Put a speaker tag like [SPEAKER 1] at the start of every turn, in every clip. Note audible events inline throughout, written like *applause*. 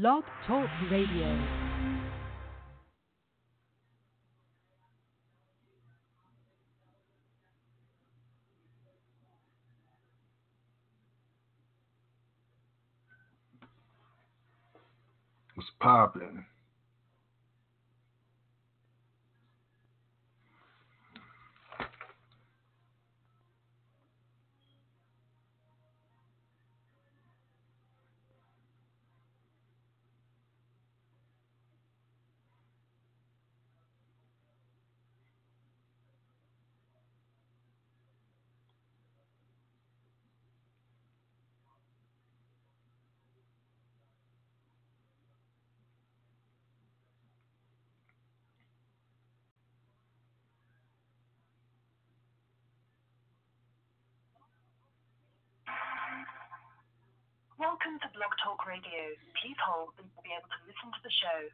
[SPEAKER 1] Blog Talk Radio.
[SPEAKER 2] What's popping?
[SPEAKER 3] Welcome to Blog Talk Radio. Please hold and you'll be able to listen to the show.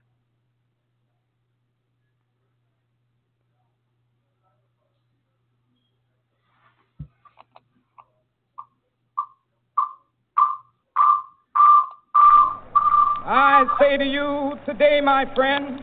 [SPEAKER 4] I say to you today, my friend,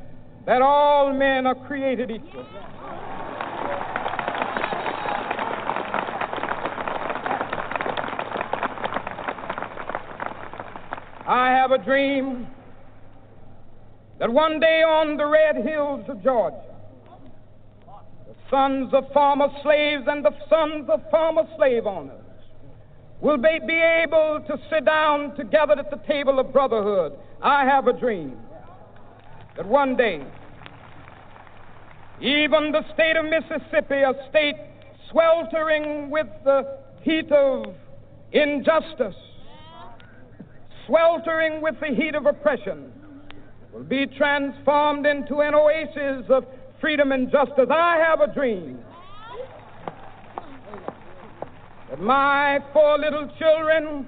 [SPEAKER 4] that all men are created equal. I have a dream that one day on the red hills of Georgia, the sons of former slaves and the sons of former slave owners will be, able to sit down together at the table of brotherhood. I have a dream that one day, even the state of Mississippi, a state sweltering with the heat of injustice, sweltering with the heat of oppression, will be transformed into an oasis of freedom and justice. I have a dream that my four little children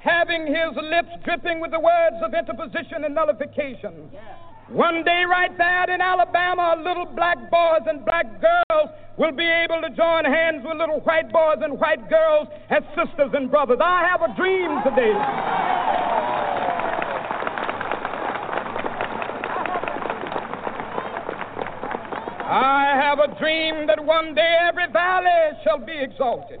[SPEAKER 4] having his lips dripping with the words of interposition and nullification. One day, right there in Alabama, little black boys and black girls will be able to join hands with little white boys and white girls as sisters and brothers. I have a dream today. I have a dream that one day every valley shall be exalted.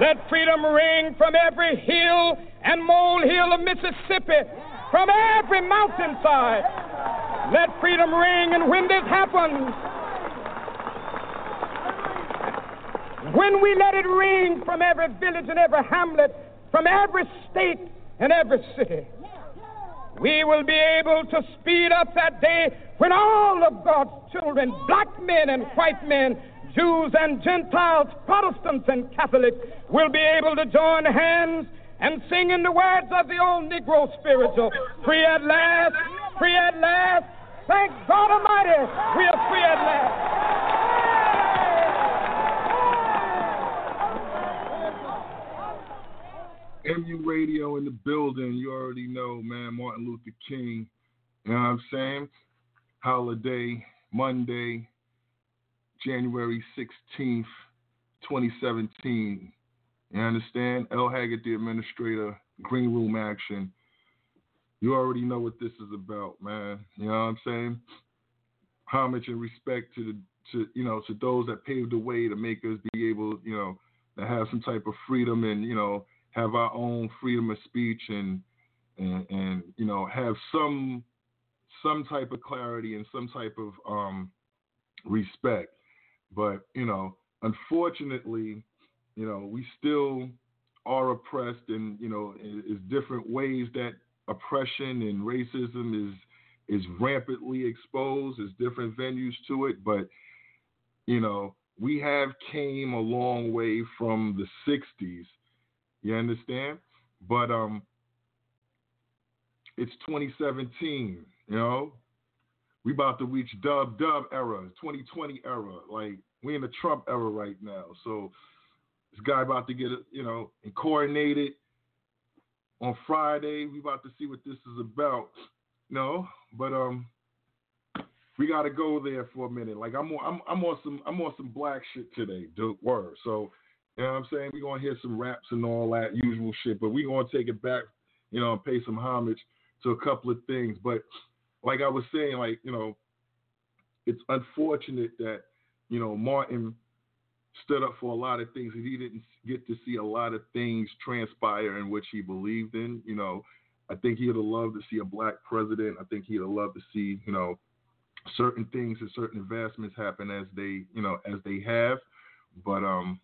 [SPEAKER 4] Let freedom ring from every hill and molehill of Mississippi, from every mountainside. Let freedom ring, and when this happens, when we let it ring from every village and every hamlet, from every state and every city, we will be able to speed up that day when all of God's children, black men and white men, Jews and Gentiles, Protestants and Catholics, will be able to join hands and sing in the words of the old Negro spiritual Free at last, free at last. Thank God Almighty, we are free at last.
[SPEAKER 2] MU Radio in the building. You already know, man. Martin Luther King. You know what I'm saying? Holiday, Monday, January 16th, 2017. You understand? L. Haggood, the administrator, Green Room Action. You already know what this is about, man. You know what I'm saying? Homage and respect to the to you know to those that paved the way to make us be able, you know, to have some type of freedom and you know have our own freedom of speech and and, and you know have some some type of clarity and some type of um, respect. But you know, unfortunately, you know, we still are oppressed, and you know, is different ways that oppression and racism is is rampantly exposed. There's different venues to it, but you know, we have came a long way from the '60s you understand? But um, it's 2017. You know, we about to reach dub dub era, 2020 era. Like we in the Trump era right now. So this guy about to get you know coordinated on Friday. We about to see what this is about. No, but um, we got to go there for a minute. Like I'm on, I'm, I'm on some, I'm on some black shit today. Do word. So you know what I'm saying? We're gonna hear some raps and all that usual shit, but we're gonna take it back, you know, and pay some homage to a couple of things. But like I was saying, like, you know, it's unfortunate that, you know, Martin stood up for a lot of things and he didn't get to see a lot of things transpire in which he believed in. You know, I think he'd have loved to see a black president. I think he'd have loved to see, you know, certain things and certain advancements happen as they, you know, as they have. But um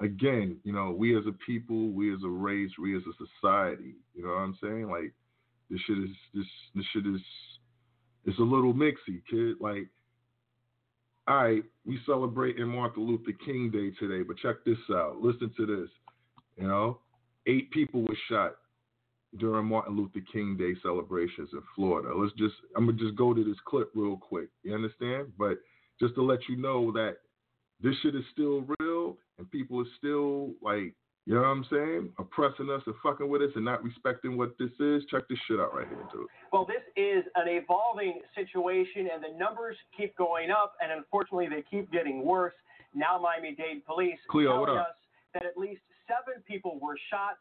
[SPEAKER 2] again, you know, we as a people, we as a race, we as a society, you know what I'm saying? Like this shit is this this shit is it's a little mixy, kid. Like, all right, we celebrating Martin Luther King Day today, but check this out. Listen to this. You know, eight people were shot during Martin Luther King Day celebrations in Florida. Let's just I'm gonna just go to this clip real quick. You understand? But just to let you know that this shit is still real and people are still like, you know what I'm saying, oppressing us and fucking with us and not respecting what this is. Check this shit out right here, dude.
[SPEAKER 5] Well, this is an evolving situation, and the numbers keep going up, and unfortunately, they keep getting worse. Now, Miami Dade police
[SPEAKER 2] Cleo,
[SPEAKER 5] telling us that at least seven people were shot.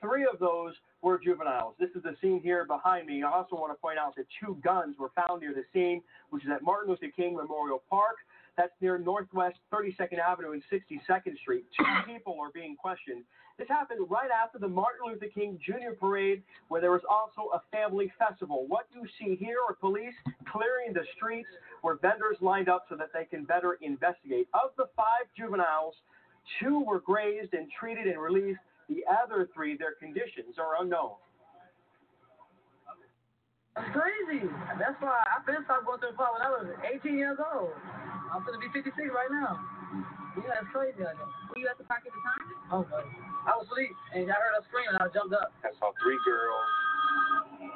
[SPEAKER 5] Three of those were juveniles. This is the scene here behind me. I also want to point out that two guns were found near the scene, which is at Martin Luther King Memorial Park. That's near Northwest 32nd Avenue and 62nd Street. Two people are being questioned. This happened right after the Martin Luther King Jr. Parade, where there was also a family festival. What you see here are police clearing the streets where vendors lined up so that they can better investigate. Of the five juveniles, two were grazed and treated and released. The other three, their conditions are unknown.
[SPEAKER 6] That's crazy. That's why I been stopped going to the park when I was 18 years old. I'm gonna be 56 right now. Yeah, that's crazy out there.
[SPEAKER 7] Were you at the park at the time?
[SPEAKER 6] Oh, I was asleep and I heard her scream and I jumped up.
[SPEAKER 8] I saw three girls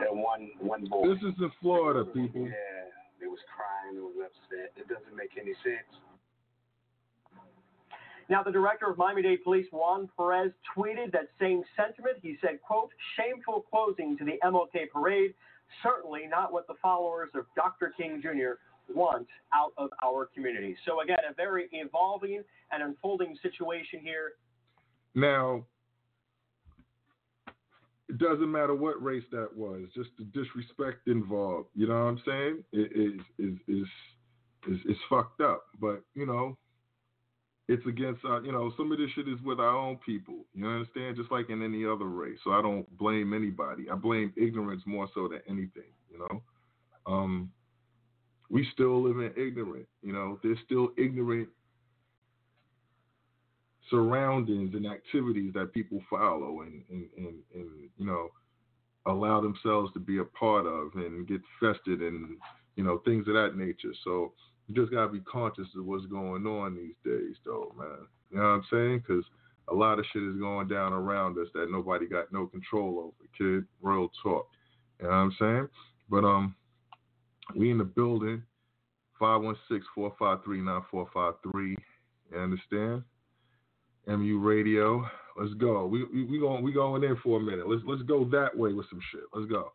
[SPEAKER 7] and one one boy.
[SPEAKER 2] This is in Florida, people.
[SPEAKER 7] Yeah, they was crying, they was upset. It doesn't make any sense.
[SPEAKER 5] Now, the director of Miami-Dade Police, Juan Perez, tweeted that same sentiment. He said, quote, shameful closing to the MLK parade. Certainly not what the followers of Dr. King Jr. want out of our community. So again, a very evolving and unfolding situation here.
[SPEAKER 2] Now, it doesn't matter what race that was, just the disrespect involved. You know what I'm saying? It is is is is is fucked up. But you know, it's against uh, you know some of this shit is with our own people. You understand? Just like in any other race. So I don't blame anybody. I blame ignorance more so than anything. You know, um, we still live in ignorant. You know, there's still ignorant surroundings and activities that people follow and, and, and, and you know allow themselves to be a part of and get fested and you know things of that nature. So you just gotta be conscious of what's going on these days, though, man. You know what I'm saying? Because a lot of shit is going down around us that nobody got no control over. Kid, real talk. You know what I'm saying? But um, we in the building. 516-453-9453. You understand? MU Radio. Let's go. We we, we going we going in for a minute. Let's let's go that way with some shit.
[SPEAKER 1] Let's
[SPEAKER 9] go.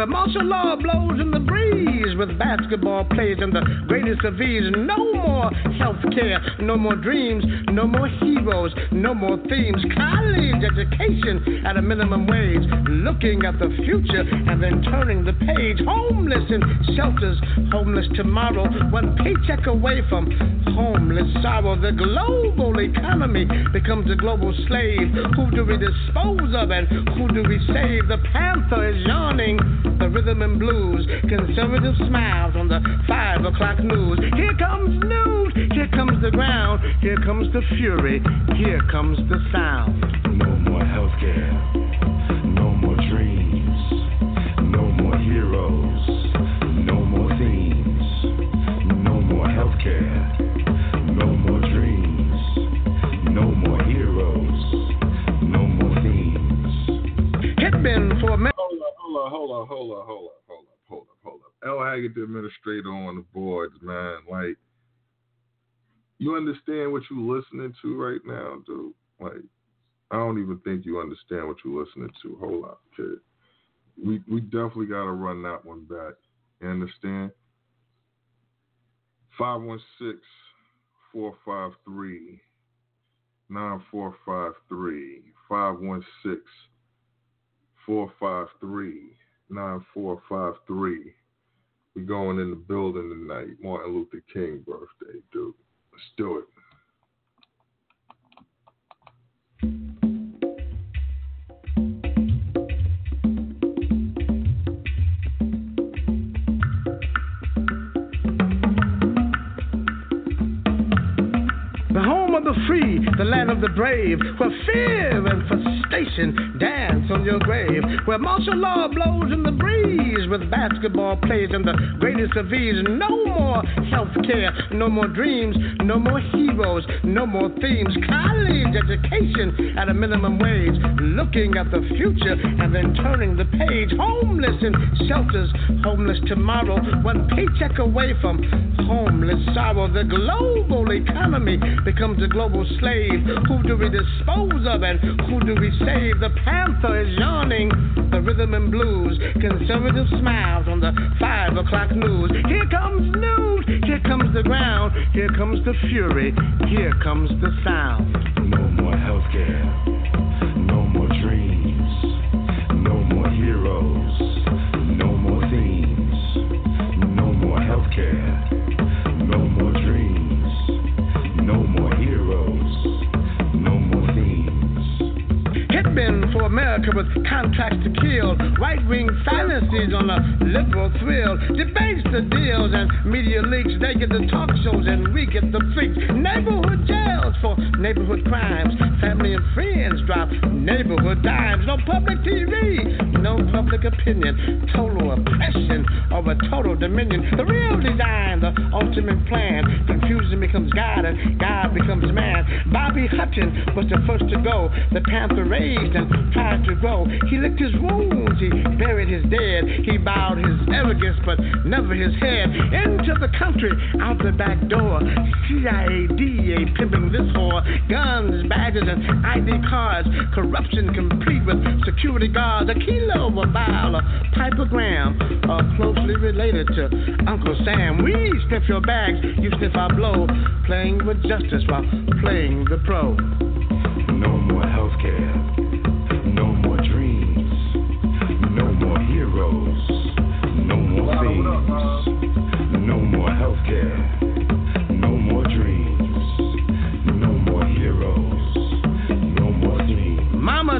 [SPEAKER 8] where martial law blows in the breeze with basketball plays and the greatest of ease. No more health care, no more dreams, no more heroes, no more themes. College education at a minimum wage, looking at the future and then turning the page. Homeless in shelters, homeless tomorrow, one paycheck away from homeless sorrow. The global economy becomes a global slave. Who do we dispose of and who do we save? The panther is yawning the rhythm and blues. Conservative smiles on the five o'clock news. Here comes news, here comes the ground, here comes the fury, here comes the sound.
[SPEAKER 2] you understand what you're listening to right now, dude? Like, I don't even think you understand what you're listening to. Hold up, kid. We we definitely got to run that one back. You understand? 516-453-9453. 516-453-9453. We going in the building tonight. Martin Luther King birthday, dude. Let's do it.
[SPEAKER 8] the free, the land of the brave, where fear and forsaken station dance on your grave. Where martial law blows in the breeze with basketball plays and the greatest of ease. No more health care, no more dreams, no more heroes, no more themes. College education at a minimum wage. Looking at the future and then turning the page. Homeless in shelters, homeless tomorrow. One paycheck away from homeless sorrow. The global economy becomes a global slave. Who do we dispose of and who do we save? The panther is yawning, the rhythm and blues. Conservative smiles on the five o'clock news. Here comes news, here comes the ground, here comes the fury, here comes the sound.
[SPEAKER 10] No more healthcare,
[SPEAKER 8] America with contracts to kill. Right wing silences on a liberal thrill. Debates the deals and media leaks. They get the talk shows and we get the freaks. Neighborhood jails for neighborhood crimes. Family and friends drop neighborhood dimes. No public TV, no public opinion. Total oppression of a total dominion. The real design, the ultimate plan. Confusion becomes God and God becomes man. Bobby Hutton was the first to go. The panther raised and tried to grow. He licked his wounds, he buried his dead. He bowed his arrogance, but never his head. Into the country, out the back door. CIA, DA pimping this whore. Guns, badges, and ID cards. Corruption complete with security guards. A kilo, of a vial, a pipogram. Are closely related to Uncle Sam. We sniff your bags, you sniff our blow. Playing with justice while playing the pro.
[SPEAKER 10] No more healthcare, no more things, no more healthcare, no more dreams,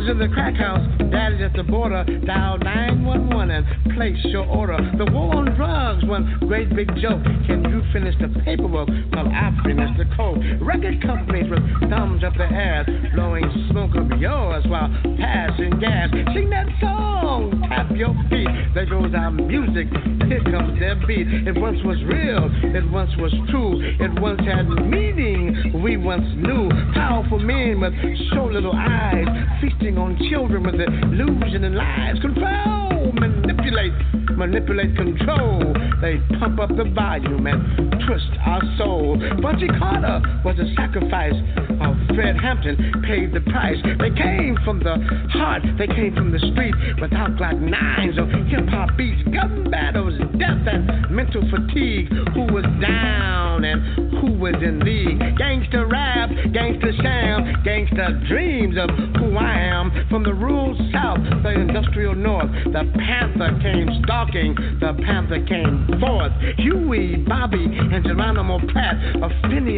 [SPEAKER 8] Mama's in the crack house, daddy's at the border. Dial 911 and place your order. The war on drugs, one great big joke. Can you finish the paperwork while I finish the code? Record companies with thumbs up their ass, blowing smoke of yours while passing gas. Sing that song, tap your feet. There goes our music, here comes their beat. It once was real, it once was true, it once had meaning we once knew. Powerful men with so little eyes, feasting on children with the illusion and lies. Control, manipulate, manipulate, control. They pump up the volume and twist our soul. Bunchy Carter was a sacrifice. Uh, Fred Hampton paid the price. They came from the heart, they came from the street without Glock nines or hip hop beats, gun battles, death and mental fatigue. Who was down and who was in league? Gangster rap, gangster sham, gangster dreams of who I am. From the rural south, the industrial north, the panther came stalking, the panther came forth. Huey, Bobby, and Geronimo Pratt,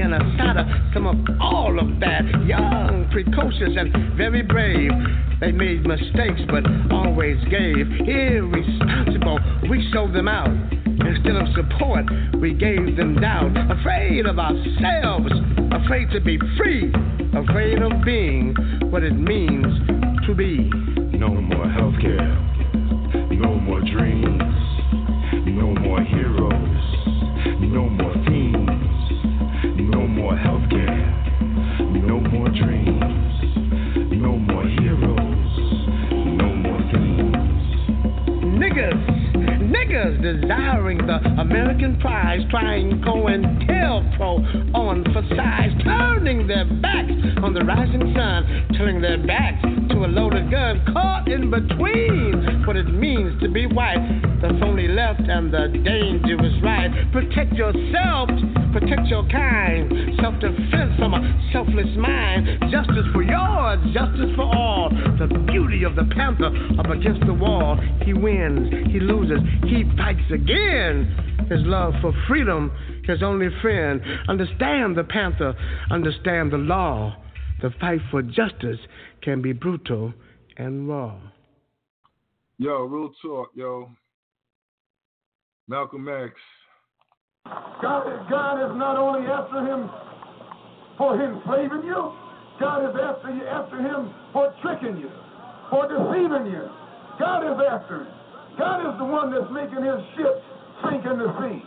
[SPEAKER 8] and a Sada, some of all of that. Young, precocious, and very brave. They made mistakes, but always gave. Irresponsible, we sold them out. Instead of support, we gave them doubt. Afraid of ourselves, afraid to be free, afraid of being what it means to be.
[SPEAKER 10] No more healthcare, no more dreams, no more heroes, no more themes, no more healthcare, no more dreams,
[SPEAKER 8] desiring the American prize, trying COINTELPRO on for size, turning their backs on the rising sun, turning their backs to a loaded gun, caught in between what it means to be white. The phony left and the dangerous right. Protect yourself, protect your kind. Self defense from a selfless mind. Justice for yours, justice for all. The beauty of the panther up against the wall. He wins, he loses, he fights again. His love for freedom, his only friend. Understand the panther, understand the law. The fight for justice can be brutal and raw.
[SPEAKER 2] Yo, real talk, yo. Malcolm X.
[SPEAKER 11] God, God is not only after him for enslaving you, God is after you, after him for tricking you, for deceiving you. God is after him. God is the one that's making his ships sink in the sea.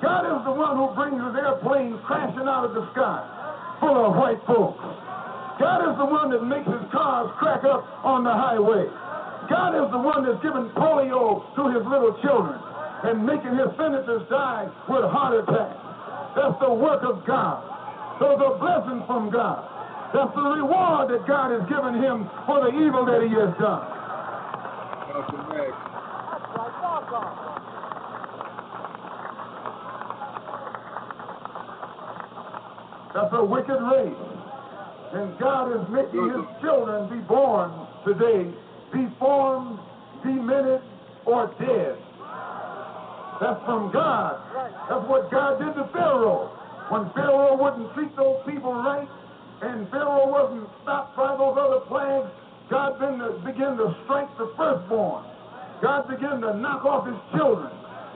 [SPEAKER 11] God is the one who brings his airplanes crashing out of the sky full of white folks. God is the one that makes his cars crack up on the highway. God is the one that's giving polio to his little children and making his senators die with heart attacks. That's the work of God. Those are blessings from God. That's the reward that God has given him for the evil that he has done. That's a wicked race. And God is making his children be born today, deformed, demented, or dead. That's from God. That's what God did to Pharaoh. When Pharaoh wouldn't treat those people right, and Pharaoh wasn't stopped by those other plagues, God then began to strike the firstborn. God began to knock off his children.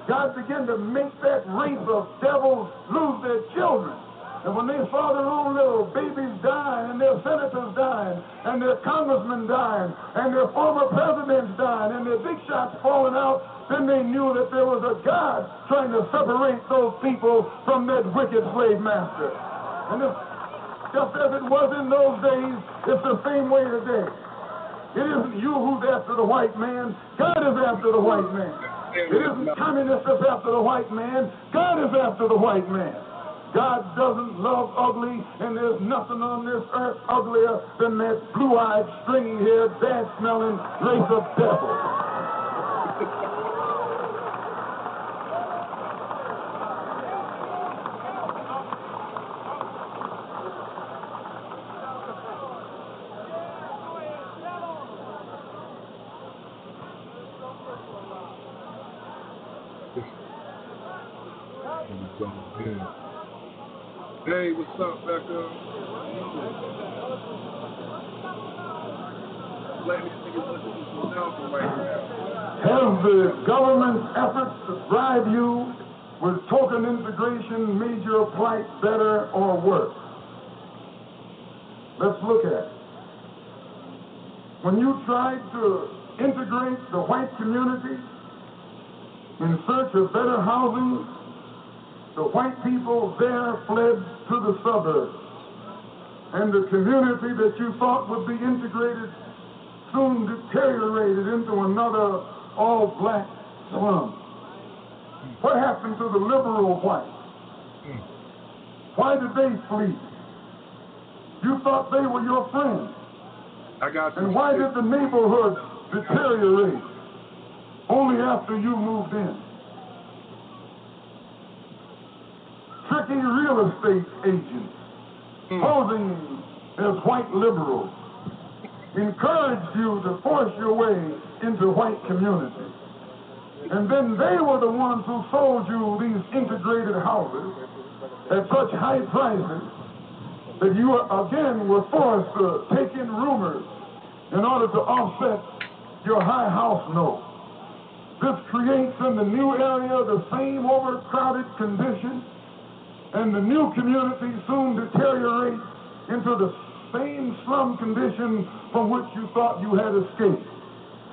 [SPEAKER 11] God began to make that race of devils lose their children. And when they saw their own little babies dying, and their senators dying, and their congressmen dying, and their former presidents dying, and their big shots falling out, then they knew that there was a God trying to separate those people from that wicked slave master. And just as it was in those days, it's the same way today. It isn't you who's after the white man. God is after the white man. It isn't communists that's after the white man. God is after the white man. God doesn't love ugly, and there's nothing on this earth uglier than that blue-eyed, stringy-haired, bad-smelling race of
[SPEAKER 2] Hey, what's up, Becca?
[SPEAKER 11] Have the government's efforts to bribe you with token integration made your plight better or worse? Let's look at it. When you tried to integrate the white community in search of better housing, the white people there fled to the suburbs. And the community that you thought would be integrated soon deteriorated into another all black slum. What happened to the liberal white? Why did they flee? You thought they were your friends.
[SPEAKER 2] I got you.
[SPEAKER 11] And why did the neighborhood deteriorate only after you moved in? Tricky real estate agents hmm. posing as white liberals encouraged you to force your way into white communities. And then they were the ones who sold you these integrated houses at such high prices that you again were forced to take in roomers in order to offset your high house note. This creates in the new area the same overcrowded condition, and the new community soon deteriorates into the same slum condition from which you thought you had escaped.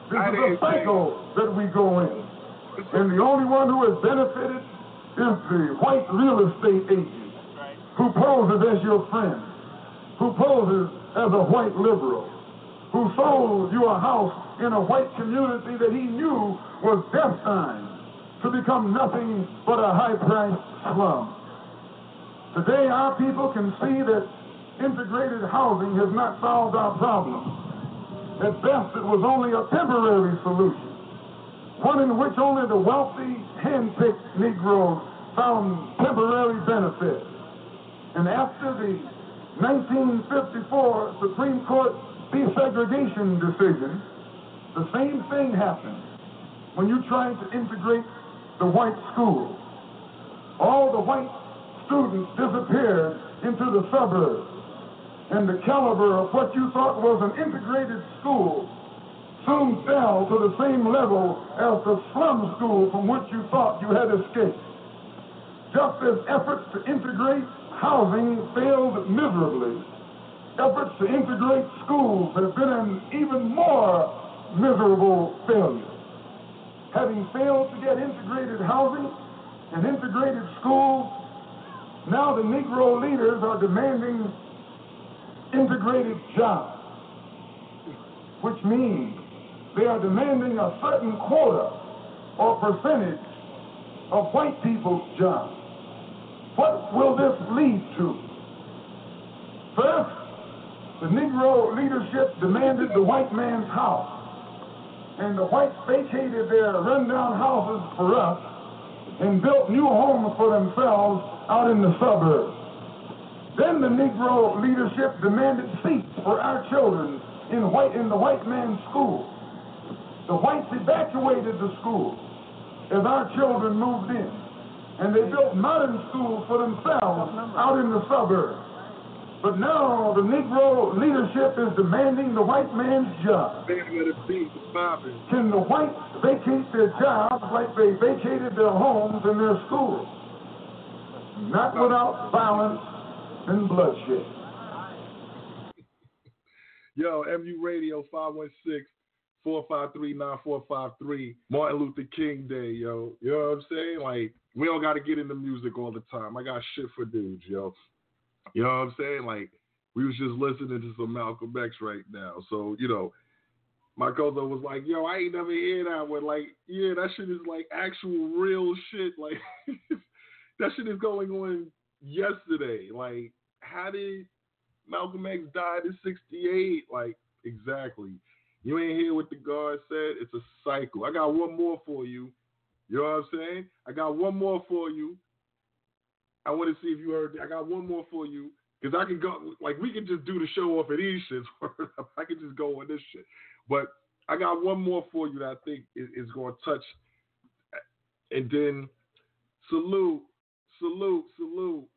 [SPEAKER 11] This is a cycle that we go in. And the only one who has benefited is the white real estate agent who poses as your friend, who poses as a white liberal, who sold you a house in a white community that he knew was destined to become nothing but a high-priced slum. Today, our people can see that integrated housing has not solved our problem. At best, it was only a temporary solution one in which only the wealthy, hand-picked Negroes found temporary benefit. And after the 1954 Supreme Court desegregation decision, the same thing happened when you tried to integrate the white schools. All the white students disappeared into the suburbs, and the caliber of what you thought was an integrated school soon fell to the same level as the slum school from which you thought you had escaped. Just as efforts to integrate housing failed miserably, efforts to integrate schools have been an even more miserable failure. Having failed to get integrated housing and integrated schools, now the Negro leaders are demanding integrated jobs, which means they are demanding a certain quota or percentage of white people's jobs. What will this lead to? First, the Negro leadership demanded the white man's house, and the whites vacated their rundown houses for us and built new homes for themselves out in the suburbs. Then the Negro leadership demanded seats for our children in white in the white man's school. The whites evacuated the school as our children moved in, and they built modern schools for themselves out in the suburbs. But now the Negro leadership is demanding the white man's job. Can the whites vacate their jobs like they vacated their homes and their schools? Not without violence and bloodshed.
[SPEAKER 2] Yo, MU Radio 516 453 9453. Martin Luther King Day, yo. You know what I'm saying? Like, we don't got to get into music all the time. I got shit for dudes, yo. You know what I'm saying? Like, we was just listening to some Malcolm X right now. So, you know, my cousin was like, yo, I ain't never hear that one. Like, yeah, that shit is like actual real shit. Like, *laughs* that shit is going on yesterday. Like, how did Malcolm X die at 68? Like, exactly. You ain't hear what the guard said? It's a cycle. I got one more for you. You know what I'm saying? I got one more for you. I want to see if you heard. I got one more for you because I can go. Like we can just do the show off of these shits. *laughs* I can just go on this shit. But I got one more for you that I think is, is going to touch. And then salute, salute, salute.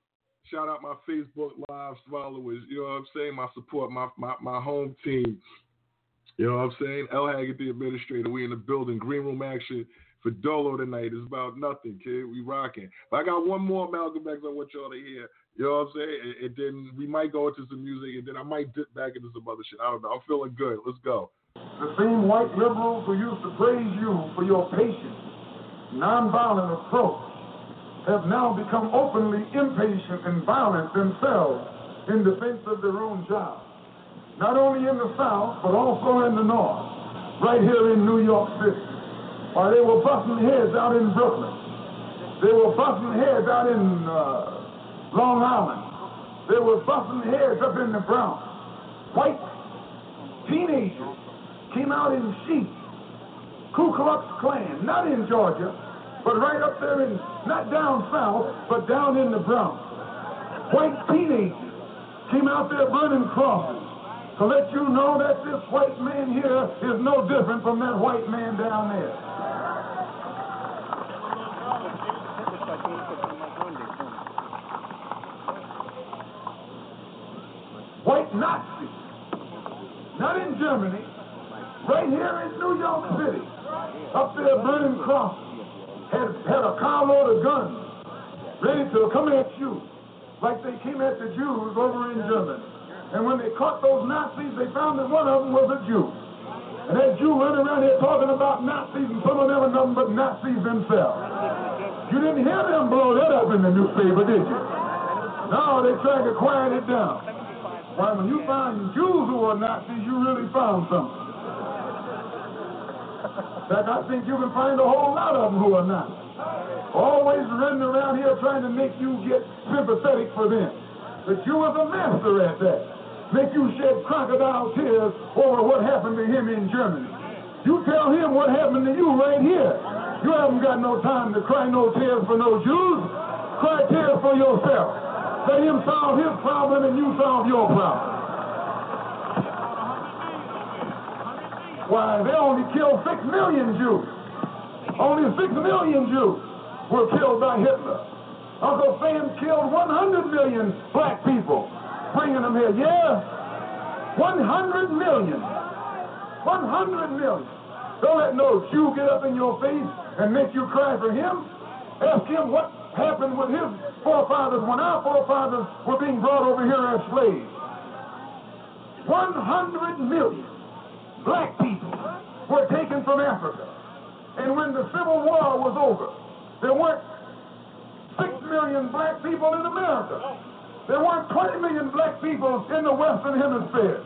[SPEAKER 2] Shout out my Facebook Live followers. You know what I'm saying? My support, my my, my home team. You know what I'm saying? El Haggood, the administrator. We in the building. Green room action for Dolo tonight. It's about nothing, kid. We rocking. But I got one more Malcolm X I want y'all to hear. You know what I'm saying? And, and, then we might go into some music, and then I might dip back into some other shit. I don't know. I'm feeling good. Let's go.
[SPEAKER 11] The same white liberals who used to praise you for your patient, nonviolent approach have now become openly impatient and violent themselves in defense of their own jobs. Not only in the South, but also in the North, right here in New York City. While they were busting heads out in Brooklyn. They were busting heads out in uh, Long Island. They were busting heads up in the Bronx. White teenagers came out in sheets. Ku Klux Klan, not in Georgia, but right up there in, not down south, but down in the Bronx. White teenagers came out there burning crosses to let you know that this white man here is no different from that white man down there. White Nazis, not in Germany, right here in New York City, up there burning crosses, had, had a carload of guns ready to come at you like they came at the Jews over in Germany. And when they caught those Nazis, they found that one of them was a Jew. And that Jew running around here talking about Nazis, and some of them are nothing but Nazis themselves. You didn't hear them blow that up in the newspaper, did you? No, they tried to quiet it down. Why, when you find Jews who are Nazis, you really found something. In fact, I think you can find a whole lot of them who are not. Always running around here trying to make you get sympathetic for them. But you was a master at that. Make you shed crocodile tears over what happened to him in Germany. You tell him what happened to you right here. You haven't got no time to cry no tears for no Jews. Cry tears for yourself. Let him solve his problem and you solve your problem. Why, they only killed six million Jews. Only six million Jews were killed by Hitler. Uncle Sam killed 100 million black people, bringing them here. Yeah, 100 million. 100 million. Don't let no Jew get up in your face and make you cry for him. Ask him what happened with his forefathers when our forefathers were being brought over here as slaves. 100 million black people were taken from Africa. And when the Civil War was over, there weren't 6 million black people in America. There weren't 20 million black people in the Western Hemisphere.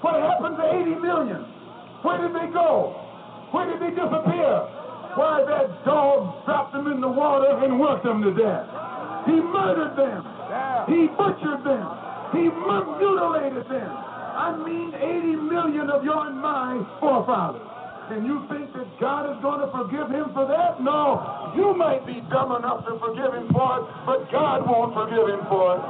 [SPEAKER 11] What happened to 80 million? Where did they go? Where did they disappear? Why, that dog dropped them in the water and worked them to death. He murdered them. He butchered them. He mutilated them. I mean 80 million of your and my forefathers. And you think that God is going to forgive him for that? No. You might be dumb enough to forgive him for it, but God won't forgive him for it.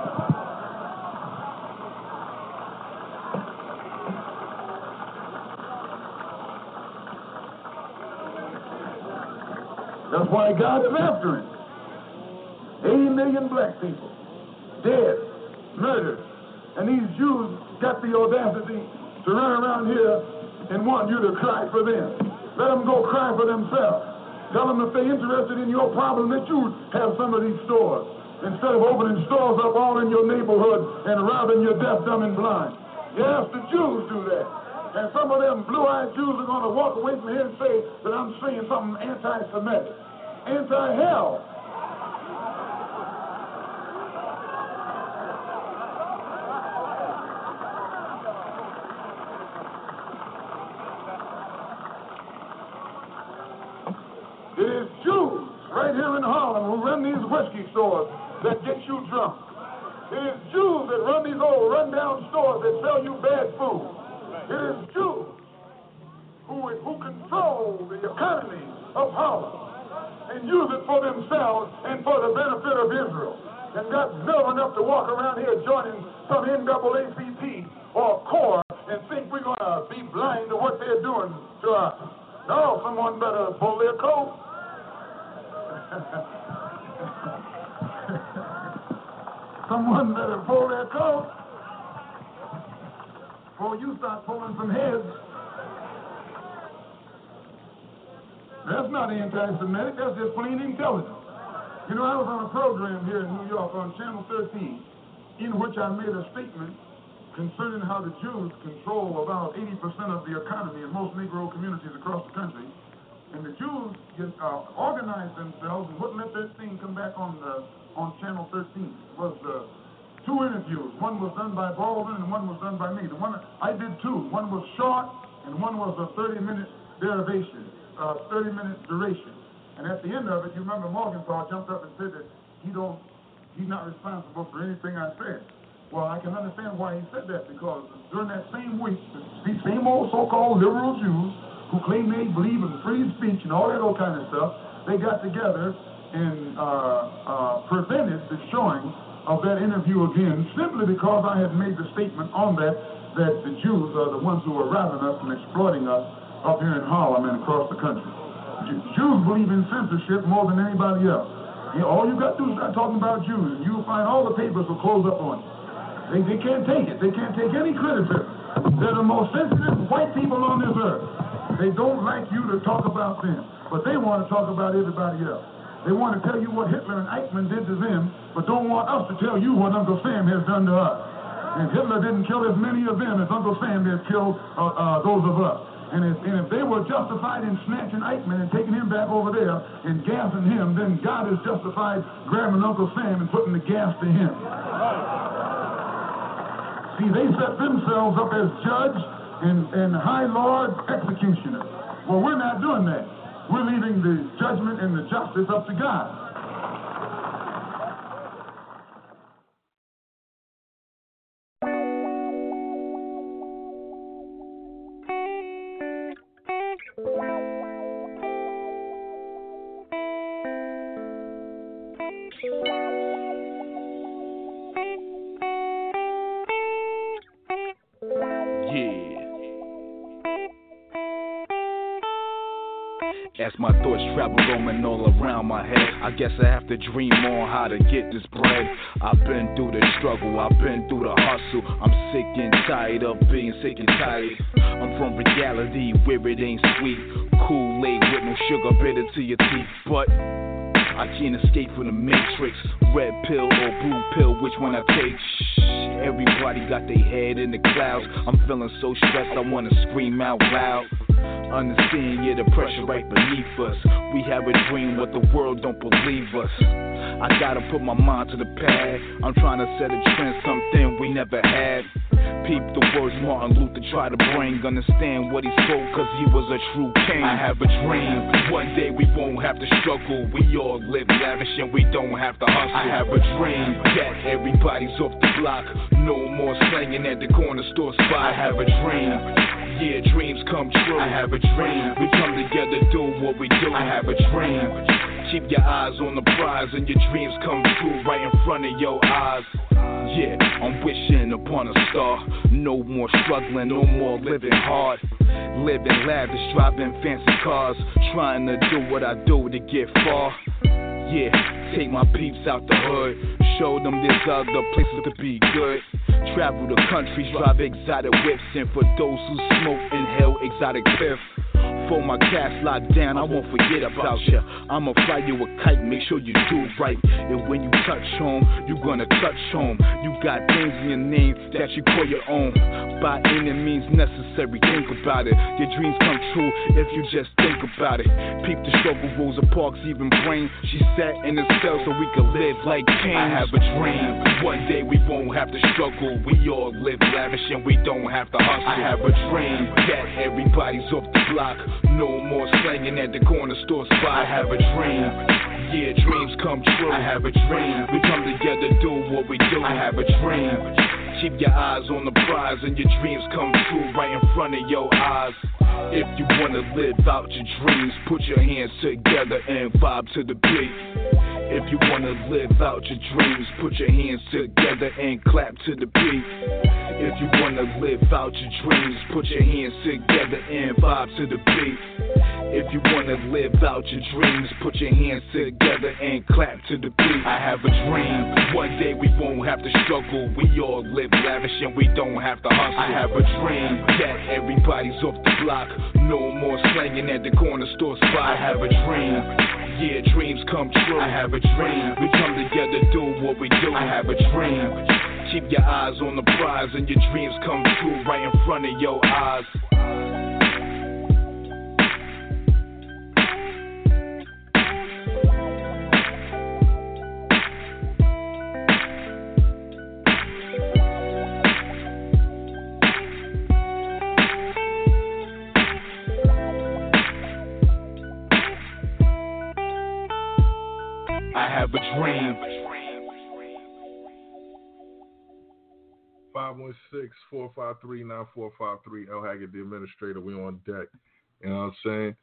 [SPEAKER 11] That's why God is after him. 80 million black people dead, murdered. And these Jews got the audacity to run around here and want you to cry for them. Let them go cry for themselves. Tell them if they're interested in your problem that you have some of these stores. Instead of opening stores up all in your neighborhood and robbing your deaf, dumb, and blind. Yes, the Jews do that. And some of them blue-eyed Jews are going to walk away from here and say that I'm saying something anti-Semitic. Anti-hell. It is Jews right here in Harlem who run these whiskey stores that get you drunk. It is Jews that run these old rundown stores that sell you bad food. It is Jews who, who control the economy of Harlem and use it for themselves and for the benefit of Israel. And got nerve enough to walk around here joining some NAACP or CORE and think we're going to be blind to what they're doing to us. No, someone better pull their coat. *laughs* Someone better pull their coat before you start pulling some heads. That's not anti-Semitic. That's just plain intelligence. You know, I was on a program here in New York on Channel 13 in which I made a statement concerning how the Jews control about 80% of the economy in most Negro communities across the country. And the Jews uh, organized themselves and wouldn't let that thing come back on the, on Channel 13. It was uh, two interviews. One was done by Baldwin and one was done by me. The one I did two. One was short and one was a 30-minute derivation, uh, 30-minute duration. And at the end of it, you remember Morgenthau jumped up and said that he don't, he's not responsible for anything I said. Well, I can understand why he said that because during that same week, these same old so-called liberal Jews who claim they believe in free speech and all that old kind of stuff, they got together and uh, uh, prevented the showing of that interview again simply because I had made the statement on that that the Jews are the ones who are robbing us and exploiting us up here in Harlem and across the country. Jews believe in censorship more than anybody else. All you got to do is start talking about Jews, and you'll find all the papers will close up on you. They, they can't take it. They can't take any criticism. They're the most sensitive white people on this earth. They don't like you to talk about them, but they want to talk about everybody else. They want to tell you what Hitler and Eichmann did to them, but don't want us to tell you what Uncle Sam has done to us. And Hitler didn't kill as many of them as Uncle Sam has killed uh, uh, those of us. And if, and if they were justified in snatching Eichmann and taking him back over there and gassing him, then God is justified grabbing Uncle Sam and putting the gas to him. See, they set themselves up as judge and, and high lord executioner. Well, we're not doing that. We're leaving the judgment and the justice up to God.
[SPEAKER 12] Travel roaming all around my head, I guess I have to dream on how to get this bread. I've been through the struggle, I've been through the hustle. I'm sick and tired of being sick and tired. I'm from reality where it ain't sweet. Kool Aid with no sugar, bitter to your teeth, but. I can't escape from the matrix. Red pill or blue pill, which one I take? Shh, Everybody got their head in the clouds. I'm feeling so stressed, I wanna scream out loud. Understand, yeah, the pressure right beneath us. We have a dream, but the world don't believe us. I gotta put my mind to the pad. I'm trying to set a trend, something we never had. Peep the words Martin Luther tried to bring. Understand what he spoke, cause he was a true king. I have a dream. One day we won't have to struggle. We all live lavish and we don't have to hustle. I have a dream that everybody's off the block. No more slanging at the corner store spot. I have a dream. Yeah, dreams come true. I have a dream. We come together, do what we do. I have a dream. Keep your eyes on the prize and your dreams come true right in front of your eyes. Yeah, I'm wishing upon a star. No more struggling, no more living hard. Living lavish, driving fancy cars. Trying to do what I do to get far. Yeah, take my peeps out the hood. Show them there's other places to be good. Travel the country, drive exotic whips. And for those who smoke, inhale exotic piff. For my cast locked down, I won't forget about ya. I'ma fly you a kite, make sure you do right. And when you touch home, you gonna touch home. You got things in your name that you call your own. By any means necessary, think about it. Your dreams come true if you just think about it. Peep the struggle Rosa Parks even brain. She sat in a cell so we could live like kings. I have a dream. One day we won't have to struggle. We all live lavish and we don't have to hustle. I have a dream that everybody's off the block. No more slanging at the corner store spot. I have a dream. Yeah, dreams come true. I have a dream. We come together, do what we do. I have a dream. Keep your eyes on the prize and your dreams come true right in front of your eyes. If you wanna live out your dreams, put your hands together and vibe to the beat. If you wanna live out your dreams, put your hands together and clap to the beat. If you wanna live out your dreams, put your hands together and vibe to the beat. If you wanna live out your dreams, put your hands together and clap to the beat. I have a dream. One day we won't have to struggle. We all live lavish and we don't have to hustle. I have a dream that everybody's off the block. No more slanging at the corner store spot. I have a dream. Yeah, dreams come true. I have a dream. We come together, do what we do. I have a dream. Keep your eyes on the prize and your dreams come true right in front of your eyes. I have a dream.
[SPEAKER 2] 516-453-9453. El Haggood, the administrator. We on deck. You know what I'm saying?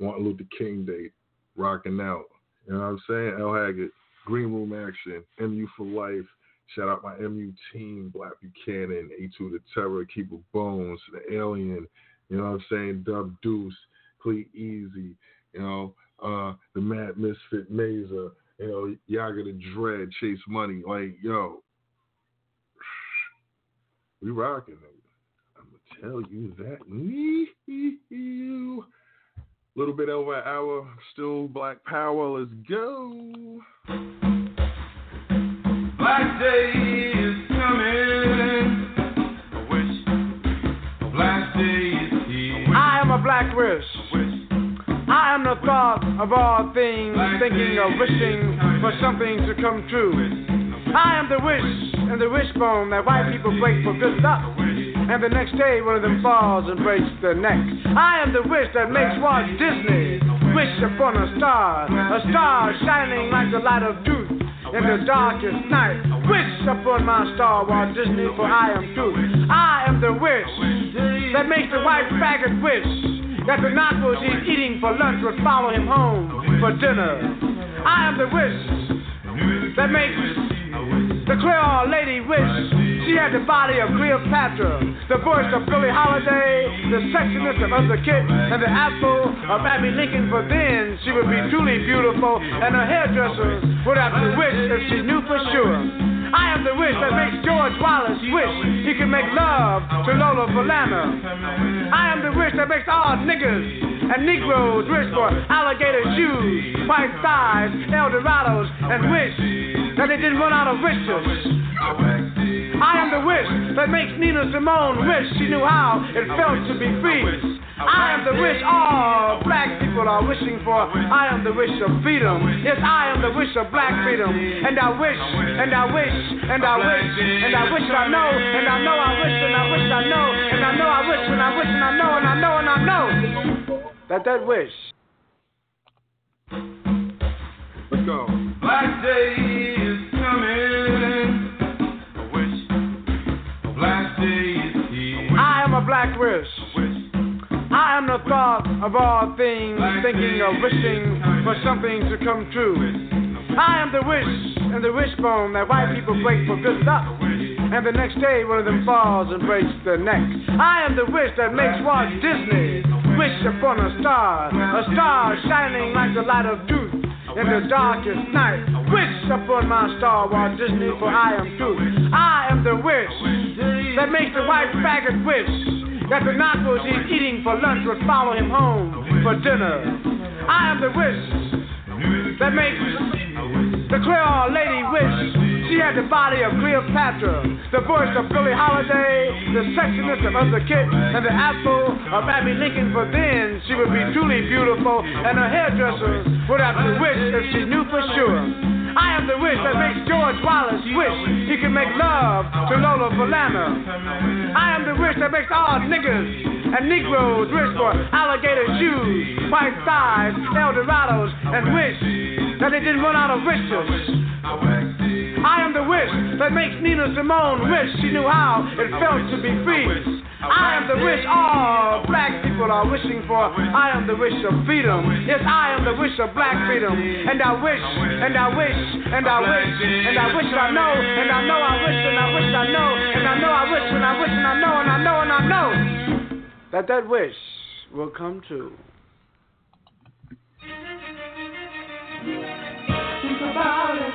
[SPEAKER 2] Martin Luther King Day. Rocking out. You know what I'm saying? El Haggood. Green Room Action. MU for life. Shout out my MU team. Black Buchanan. A2 the Terror. Keeper Bones. The Alien. You know what I'm saying? Dub Deuce. Clee Easy. You know, uh, the Mad Misfit Mazer. You know, Yaga the Dread. Chase Money. Like, yo, we rocking it. I'm gonna tell you that. A little bit over an hour, still Black Power. Let's go.
[SPEAKER 13] Black Day is coming. Wish Black Day is here.
[SPEAKER 14] I am a black wish. I am the thought of all things, thinking of wishing for something to come true. I am the wish and the wishbone that white people break for good luck. And the next day, one of them falls and breaks their neck. I am the wish that makes Walt Disney wish upon a star, a star shining like the light of truth in the darkest night. Wish upon my star, Walt Disney, for I am truth. I am the wish that makes the white faggot wish that the nachos he's eating for lunch would follow him home for dinner. I am the wish that makes the Creole lady wish she had the body of Cleopatra, the voice of Billie Holiday, the sexiness of Eartha and the apple of Abbey Lincoln. For then she would be truly beautiful, and her hairdresser would have to wish if she knew for sure. I am the wish that makes George Wallace wish he could make love to Lola Falana. I am the wish that makes all niggers and Negroes wish for alligator shoes, white thighs, El Dorados, and wish that they didn't run out of wishes. I am the wish that makes Nina Simone wish she knew how it felt to be free. I am the wish all black people are wishing for. I am the wish of freedom. Yes, I am the wish of black freedom. And I wish, and I wish, and I wish, and I wish I know, and I know I wish, and I wish I know, and I know I wish, and I wish, and I know, and I know, and I know that that wish.
[SPEAKER 2] Let's go.
[SPEAKER 15] Black day is coming. Black
[SPEAKER 14] wish. I am the thought of all things, thinking of wishing for something to come true. I am the wish and the wishbone that white people break for good luck. And the next day, one of them falls and breaks their neck. I am the wish that makes Walt Disney wish upon a star, a star shining like the light of truth in the darkest night. Wish upon my star, Walt Disney, for I am truth. I am the wish that makes the white faggot wish that the nachos he's eating for lunch would follow him home for dinner. I am the wish that makes the Creole lady wish she had the body of Cleopatra, the voice of Billie Holiday, the sexiness of Eartha and the apple of Abbey Lincoln. For then she would be truly beautiful, and her hairdresser would have to wish if she knew for sure. I am the wish that makes George Wallace wish he could make love to Lola Falana. I am the wish that makes all niggas and Negroes wish for alligator shoes, white thighs, Eldorados, and wish that they didn't run out of riches. I am the wish that makes Nina Simone wish she knew how it felt to be free. I am the wish all black people are wishing for. I am the wish of freedom. Yes, I am the wish of black freedom. And I wish, and I wish, and I wish, and I wish I know, and I know I wish, and I wish I know, and I know I wish, and I wish, and I know, and I know, and I know that that wish will come true.
[SPEAKER 9] Think about it,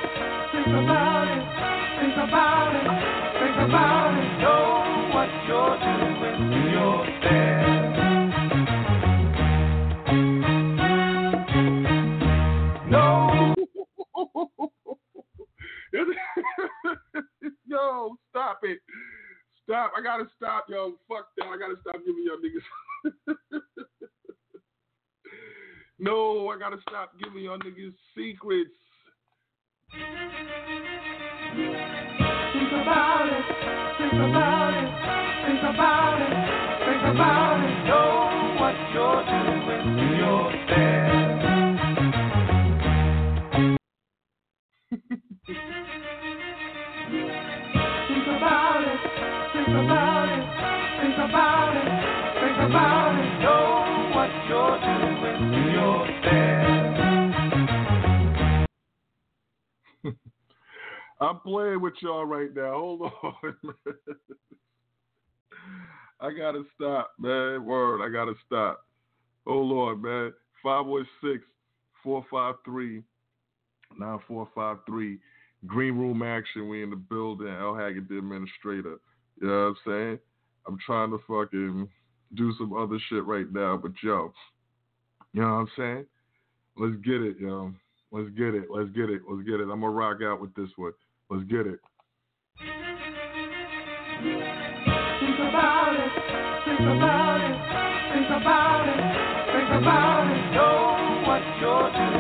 [SPEAKER 9] think about it, think about it, think about it. Know what you're doing to yourself. No.
[SPEAKER 2] yo, stop it. Stop. I gotta stop, yo. Fuck that. I gotta stop giving y'all niggas. *laughs* no, I gotta stop giving y'all niggas secrets.
[SPEAKER 9] Think about it, think about it, think about it, think about it. Know what you're doing to yourself. Think about it, think about it, think about it, think about it. Know what you're doing
[SPEAKER 2] I'm playing with y'all right now. Hold on. *laughs* I gotta stop, man. Word, I gotta stop. Hold on, man. 516 453 9453. Green Room Action, we in the building. El Haggood, the administrator. You know what I'm saying? I'm trying to fucking do some other shit right now, but yo, you know what I'm saying? Let's get it, yo. Let's get it. Let's get it. Let's get it. I'm gonna rock out with this one. Let's get it.
[SPEAKER 9] Think about it, think about it, think about it, think about it. Know what you're doing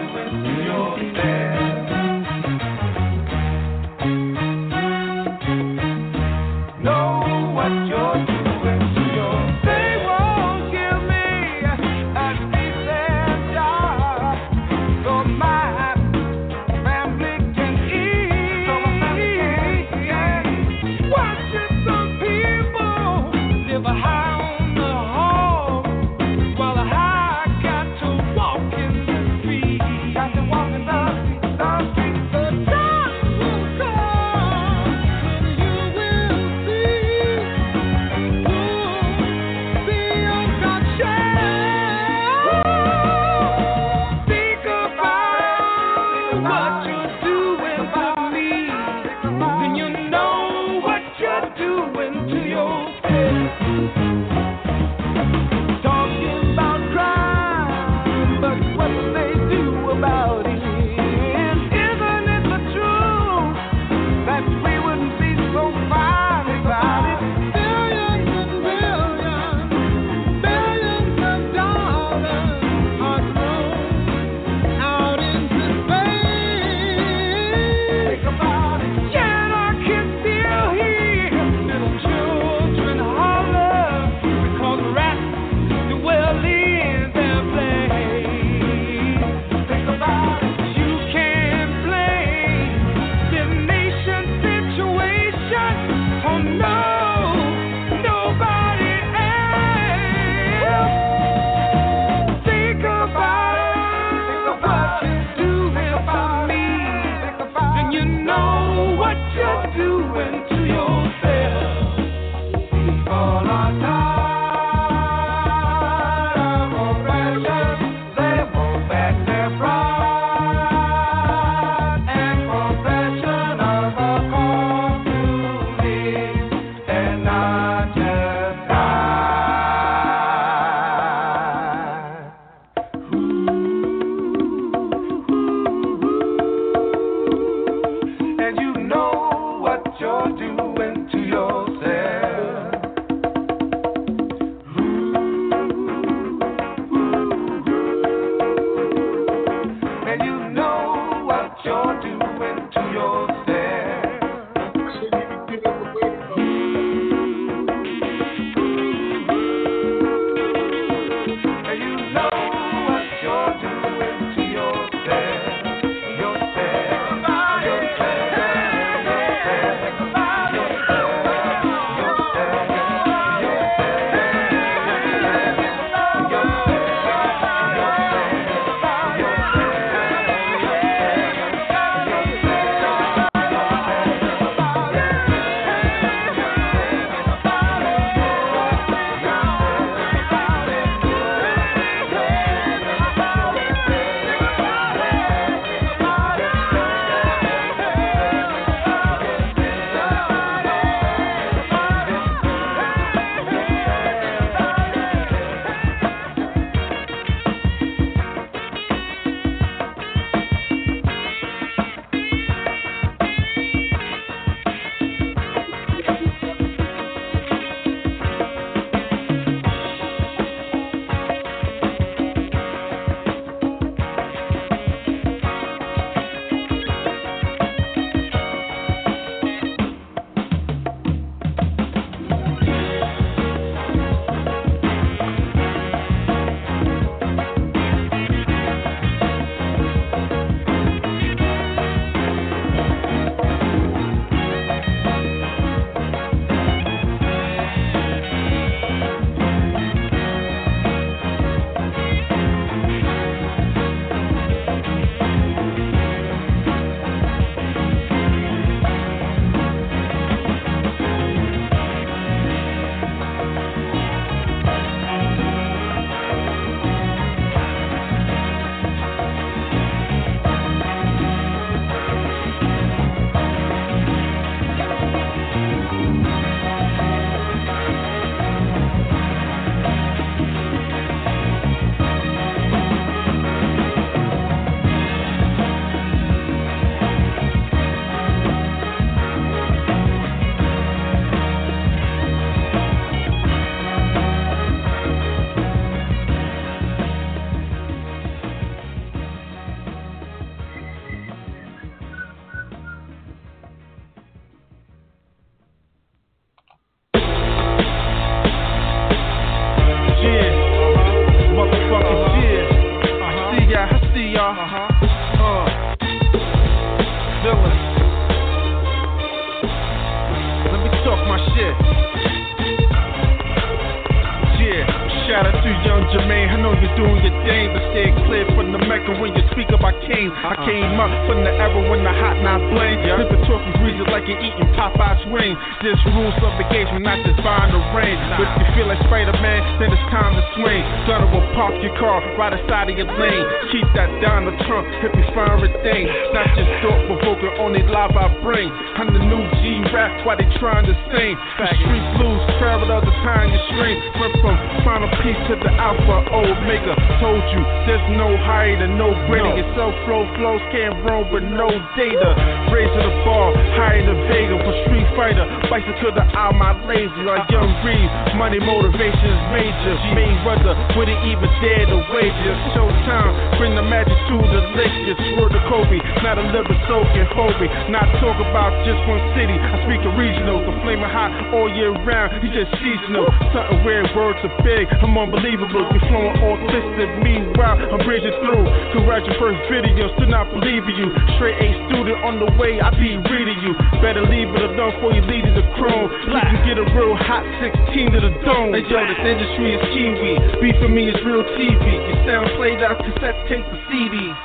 [SPEAKER 16] Not just thought provoking, only live I bring. I'm the new G rap why they trying to sing. The street blues traveled the time your string. Went from final piece to the alpha omega. Told you there's no higher than no greater. Your self flow flows can't roam with no data. Raising the bar, higher than Vega for Street Fighter. Bicycle to out my lazy like Young Reed. Money motivation is major. Main brother wouldn't even dare to wager. Showtime, bring the magic to the Lakers. Word to Kobe, not a liver soaking Hobie. Not talk about just one city. I speak a regional, the flaming hot all year round. You just seasonal. Something weird, words are big. I'm unbelievable. You're flowing autistic. Meanwhile, I'm bridging through. Congrats your first video, still not believing you. Straight A student on the way, I be reading you. Better leave it alone before you lead to the chrome. You can get a real hot 16 to the dome. Hey, yo, this industry is Beef for me is real TV. Your sound played out cassette tape for CDs.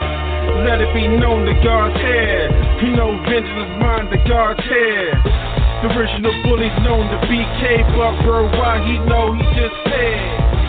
[SPEAKER 16] Let it be known that God's here. He know vengeance is mine, that God's here. The original bully's known to BK, but worldwide he know he just said.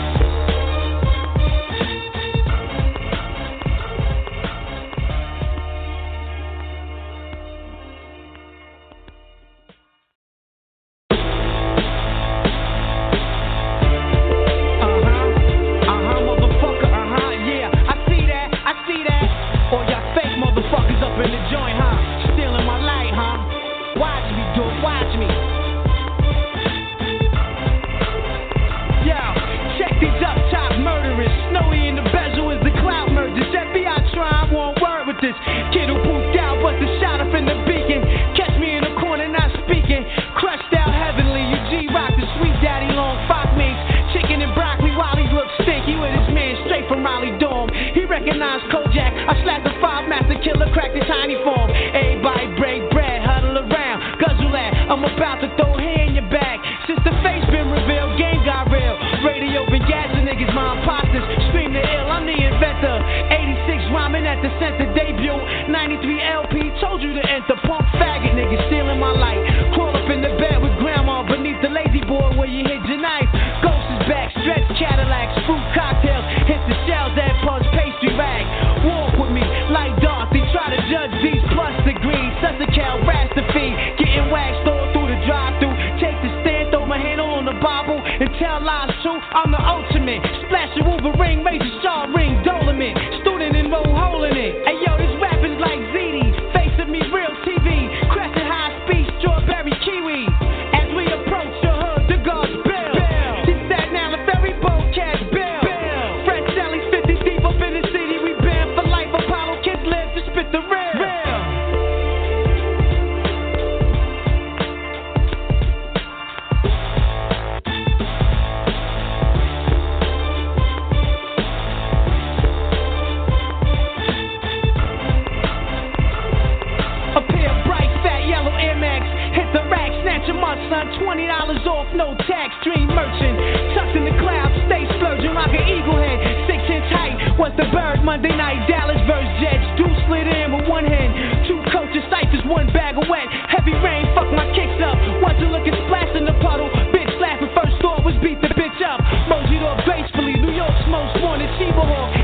[SPEAKER 9] Off, no tax. Dream merchant, tucked in the clouds, stay splurging like an eagle head. Six inch height, was the bird Monday night. Dallas versus Jets, do split in with one hand. Two coaches, ciphers, one bag of wet. Heavy rain, fuck my kicks up. Wasn't looking splash in the puddle. Bitch laughing, first thought was beat the bitch up. Moseyed off gracefully, New York's most wanted Chiba Hawk.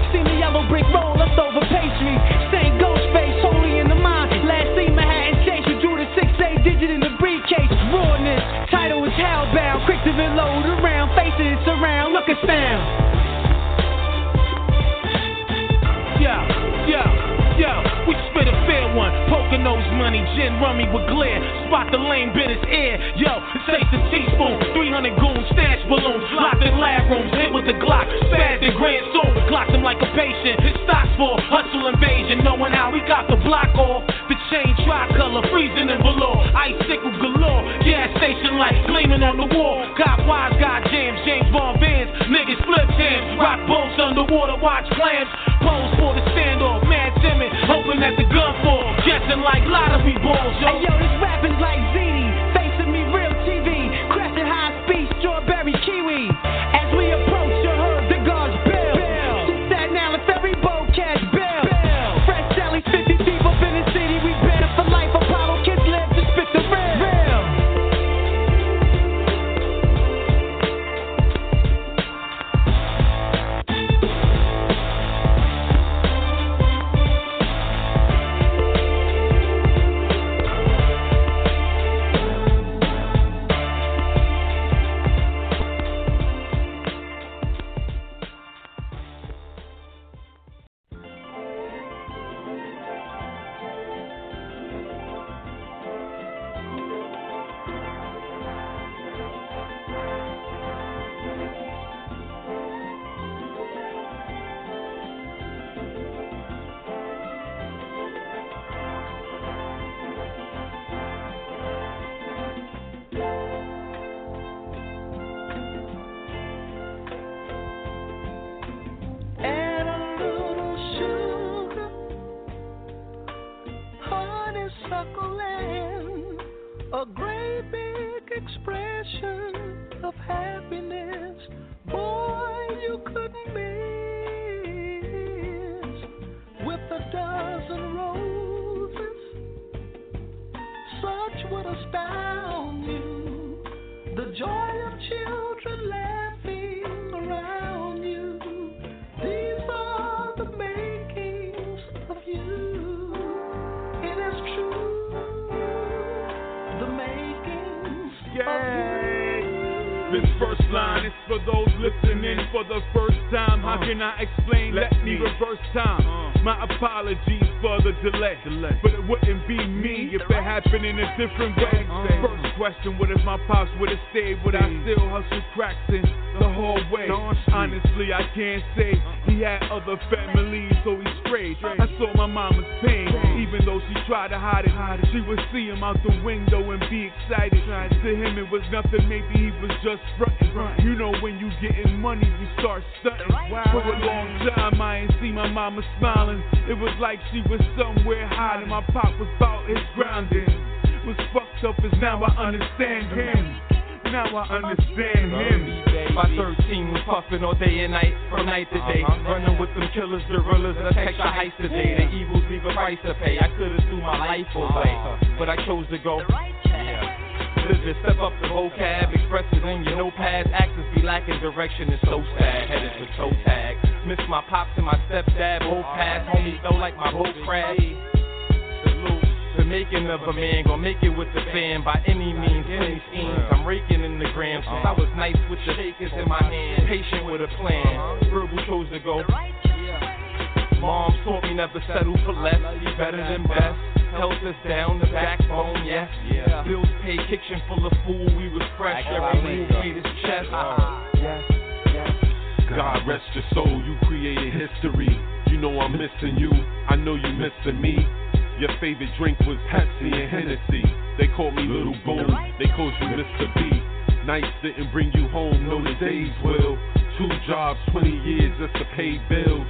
[SPEAKER 9] At sound. Yo, yo, yo, we spit a fair one. Poker nose money, gin rummy with glare. Spot the lame bit his ear. Yo, taste the teaspoon. 300 goons, stash balloons. Locked in lab rooms, hit with the Glock. Spaz the grand soon. Clocked him like a patient. His stocks for hustle invasion. Knowing how we got the block off. The chain tricolor, freezing in below. Icicle galore. Station lights gleaming on the wall. Got wise, got jams, James Bond bands. Niggas flip jams. Rock boats underwater, watch clams. Pose for the standoff. Mad timid, hoping that the gun fall. Guessing like lottery balls, yo. Hey, yo, this rapping's like ZD.
[SPEAKER 17] Different way. First question, what if my pops would have stayed? Would I still hustle cracks in the whole way? Honestly, I can't say he had other families, so he strayed. I saw my mama's pain, even though she tried to hide it. She would see him out the window and be excited. To him, it was nothing, maybe he was just fronting. You know, when you getting money, you start stunting. For a long time, I ain't see my mama smiling. It was like she was somewhere hiding. My pop was about his grounding. Was fucked up as now I understand him. Now I understand him.
[SPEAKER 18] By 13 was puffing all day and night, from night to day. Uh-huh. Running with them killers, gorillas, let's catch the heist today. The evils leave a price to pay. I could've threw my life uh-huh. away, but I chose to go. Vivid, step up the vocab, express it in your notepads. Actors be lacking direction, it's so sad. Headed to toe tag. Miss my pops and my stepdad, both passed. Homies felt like my boat crashed. Salute. The making of a man, gonna make it with the fam by any means, any schemes. I'm raking in the gram since I was nice with the shakers in my hand, patient with a plan. Verbal chose to go. Mom taught me never settle for less, be better than best. Held us down, the backbone, yes. Bills paid, kitchen full of food, we was fresh. Every move made his chest. Yes, yes.
[SPEAKER 10] God rest your soul, you created history. You know I'm missing you, I know you missing me. Your favorite drink was Pepsi and Hennessy. They called me Little Boom, they called you Mr. B. Nights didn't bring you home, no the days will. Two jobs, 20 years just to pay bills.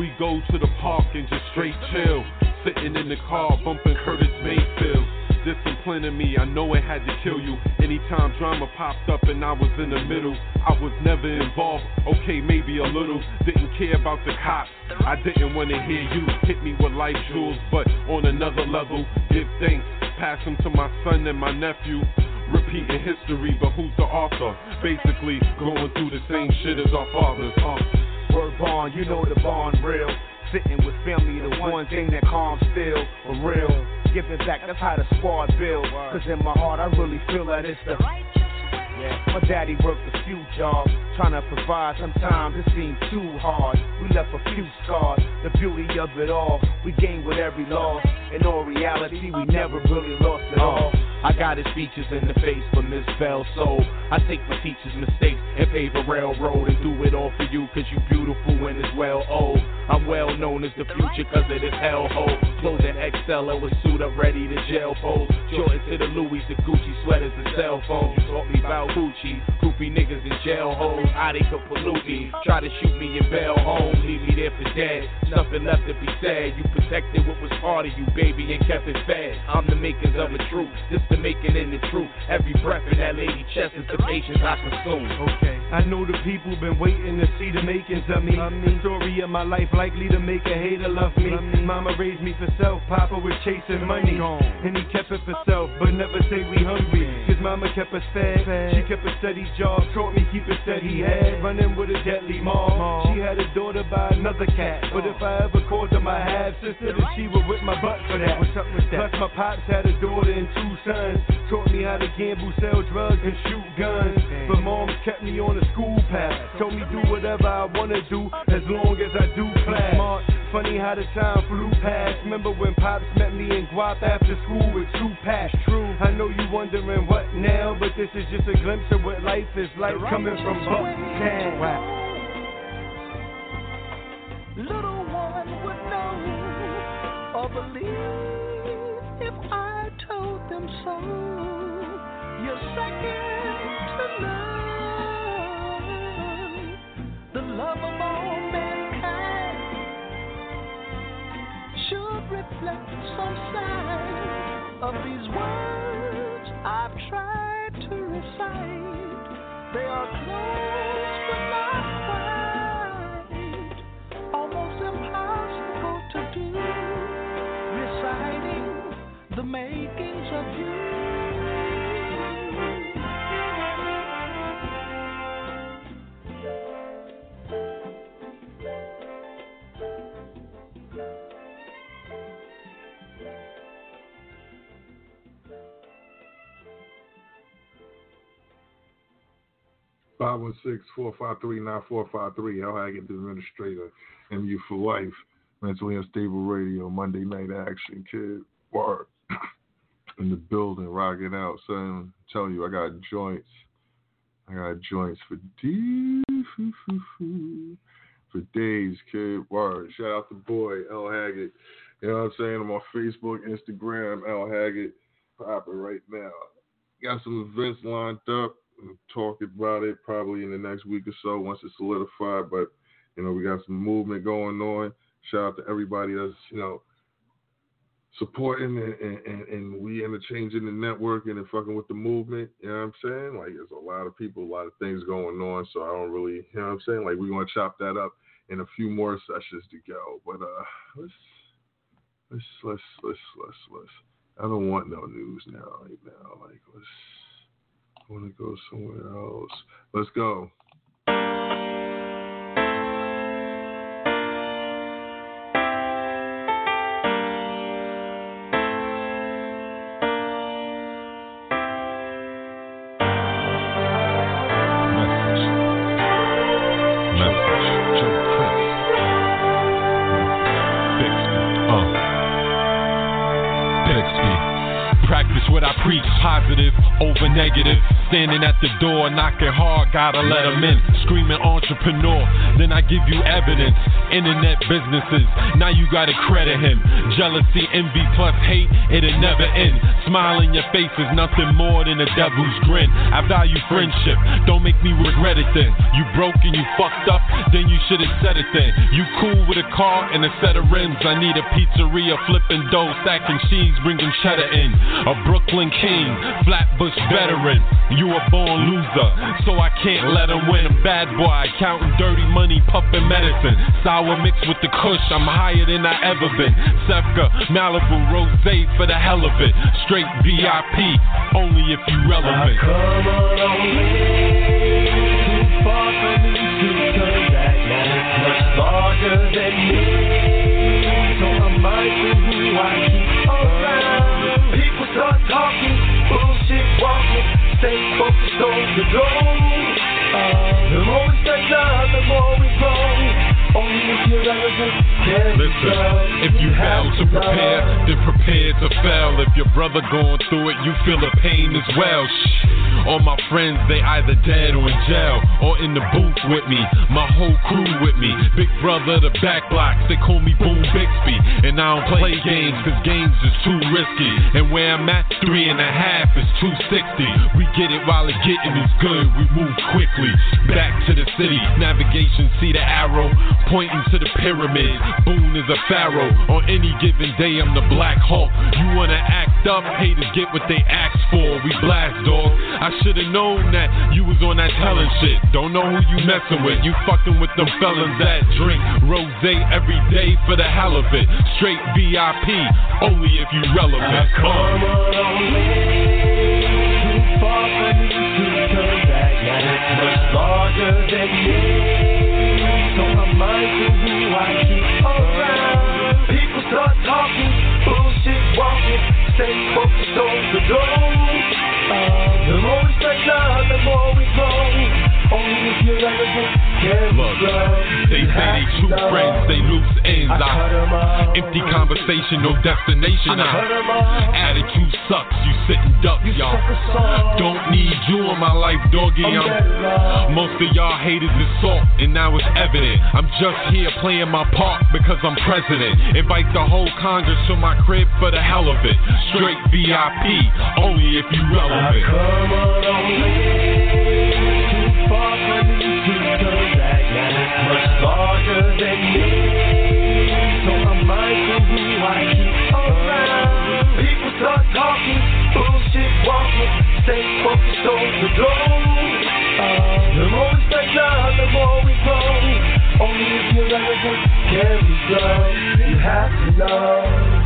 [SPEAKER 10] We go to the park and just straight chill. Sitting in the car, bumping Curtis Mayfield. Disciplining me, I know it had to kill you. Anytime drama popped up and I was in the middle, I was never involved. Okay, maybe a little. Didn't care about the cops. I didn't want to hear you hit me with life jewels, but on another level, give thanks. Pass them to my son and my nephew. Repeating history, but who's the author? Basically, going through the same shit as our fathers. Uh,
[SPEAKER 12] Word bond, you know the bond real. Sitting with family, the one thing that calms still, for real. Giving back, that's how the squad build. Cause in my heart, I really feel that it's the. Yeah. My daddy worked a few jobs, trying to provide. Sometimes it seemed too hard. We left a few scars. The beauty of it all, we gained with every loss. In all reality, we never really lost it all. I got his features in the face for Miss Bell Soul. I take my teacher's mistakes and pave a railroad and do it all for you cause you beautiful and it's well old. I'm well known as the future cause of this hellhole. Clothing XL with suit up ready to jail pose. Jordan to the Louis, the Gucci sweaters and cell phones. You taught me about Gucci, goofy niggas in jail holes. How they could pollute me, try to shoot me in bail home, leave me there for dead. Nothing left to be said. You protected what was part of you, baby, and kept it fed. I'm the makers of the truth. This the making in the truth. Every breath in that lady chest is the patience I consume.
[SPEAKER 19] Okay. I know the people been waiting to see the makings of me. The story of my life likely to make a hater love me. Mama raised me for self, Papa was chasing money. And he kept it for self, but never say we hungry. Cause mama kept us fed. She kept a steady job, taught me keep a steady head. Running with a deadly mom. She had a daughter by another cat. But if I ever called her my half sister, then she would whip my butt for that. What's up with that? Plus my pops had a daughter and two sons. Taught me how to gamble, sell drugs, and shoot guns. But mom kept me on a school path. Told me do whatever I wanna do as long as I do class. Smart. Funny how the time flew past. Remember when Pops met me in Guap after school with two packs? True. I know you wondering what now, but this is just a glimpse of what life is like coming from Bucktown. Wow.
[SPEAKER 9] Little one would know or believe if I told them so. You're second to none. The love of all mankind should reflect some sign of these words I've tried to recite. They are close
[SPEAKER 2] 516-453-9453. Al Haggood, the administrator, MU for Life, Mentally Unstable Radio, Monday Night Action, Kid Work. *clears throat* In the building, rocking out, son. Tell you, I got joints. I got joints for D for days, kid. Word. Shout out the boy, Al Haggood. You know what I'm saying? I'm on Facebook, Instagram, Al Haggood. Popping right now. Got some events lined up. Talk about it probably in the next week or so once it's solidified. But you know, we got some movement going on. Shout out to everybody that's you know supporting and, and, and, we interchanging the network and fucking with the movement. You know what I'm saying? Like there's a lot of people, a lot of things going on. So I don't really, you know what I'm saying? Like we're gonna chop that up in a few more sessions to go. But uh, let's let's let's let's let's let's. I don't want no news now, right now. Like let's. Want to go somewhere else. Let's go.
[SPEAKER 10] Standing at the door, knocking hard, gotta let let 'em in. Screaming entrepreneur, then I give you evidence. Internet businesses, now you gotta credit him. Jealousy, envy, plus hate, it'll never end. Smile in your face is nothing more than a devil's grin. I value friendship, don't make me regret it then. You broke and you fucked up, then you should've said it then. You cool with a car and a set of rims. I need a pizzeria, flipping dough, stacking cheese, bringing cheddar in. A Brooklyn king, Flatbush veteran. You a born loser, so I can't let him win. A bad boy, counting dirty money, puffing medicine. Sour mixed with the kush, I'm higher than I ever been. Sefka, Malibu, Rose for the hell of it. Straight VIP, only if you relevant.
[SPEAKER 9] To
[SPEAKER 10] prepare, brother going through it, you feel the pain as well. Shh. All my friends, they either dead or in jail or in the booth with me. My whole crew with me. Big brother, the back blocks, they call me Boom Bixby. And I don't play games, cause games is too risky. And where I'm at, three and a half is 260. We get it while the getting is good, we move quickly. Back to the city, navigation, see the arrow, pointing to the pyramid. Boone is a pharaoh. On any given day, I'm the Black Hawk. You wanna act up, haters get what they ask for. We blast, dog. I should've known that you was on that telling shit. Don't know who you messing with. You fucking with them fellas that drink rose every day for the hell of it. Straight VIP, only if you relevant.
[SPEAKER 9] Come on. Uh. Too far from me to turn back now. Much larger than me. So I'm mindful who I
[SPEAKER 10] Look, they say they true friends, they loose ends.
[SPEAKER 9] I
[SPEAKER 10] empty conversation, no destination.
[SPEAKER 9] I cut 'em off.
[SPEAKER 10] I, attitude sucks, you sitting duck, y'all. Don't need you in my life, doggy. I'm, most of y'all haters is salt, and now it's evident. I'm just here playing my part because I'm president. Invite the whole Congress to my crib for the hell of it. Straight VIP, only if you relevant.
[SPEAKER 9] darker than me. So who I keep around. People start talking, bullshit walking.
[SPEAKER 13] Stay focused on the goal. The. Only if you go, you have to know.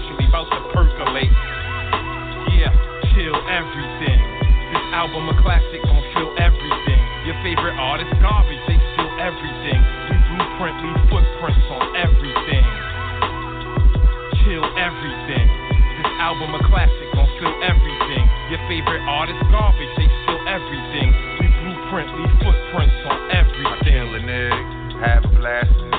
[SPEAKER 1] information about to
[SPEAKER 18] percolate. Yeah, chill everything. This album a classic, gon' feel everything. Your favorite artist garbage, they steal everything. We blueprint, leave footprints on everything. Chill everything. This album a classic, gon' feel everything. Your favorite artist garbage, they steal everything. We blueprint, leave footprints on everything. I kill a nigga, have blast.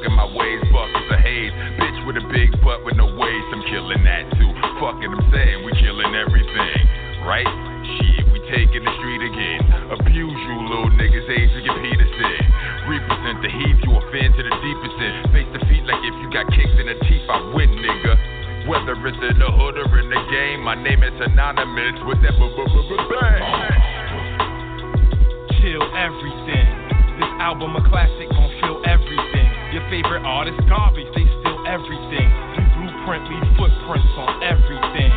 [SPEAKER 18] In my ways, fuck is a haze. Bitch with a big butt with no waist, I'm killing that too. Fuck it, I'm saying, we killing everything, right? Shit, we
[SPEAKER 20] taking the street again. Abuse you little niggas, Adrian Peterson. Represent the heat, you offend to the deepest end. Face the feet like if you got kicks in the teeth, I win, nigga. Whether it's in the hood or in the game, my name is anonymous with that bang.
[SPEAKER 18] Chill everything. This album a classic, gon' feel everything. Your favorite artist, garbage, they steal everything. We blueprint, leave footprints on everything.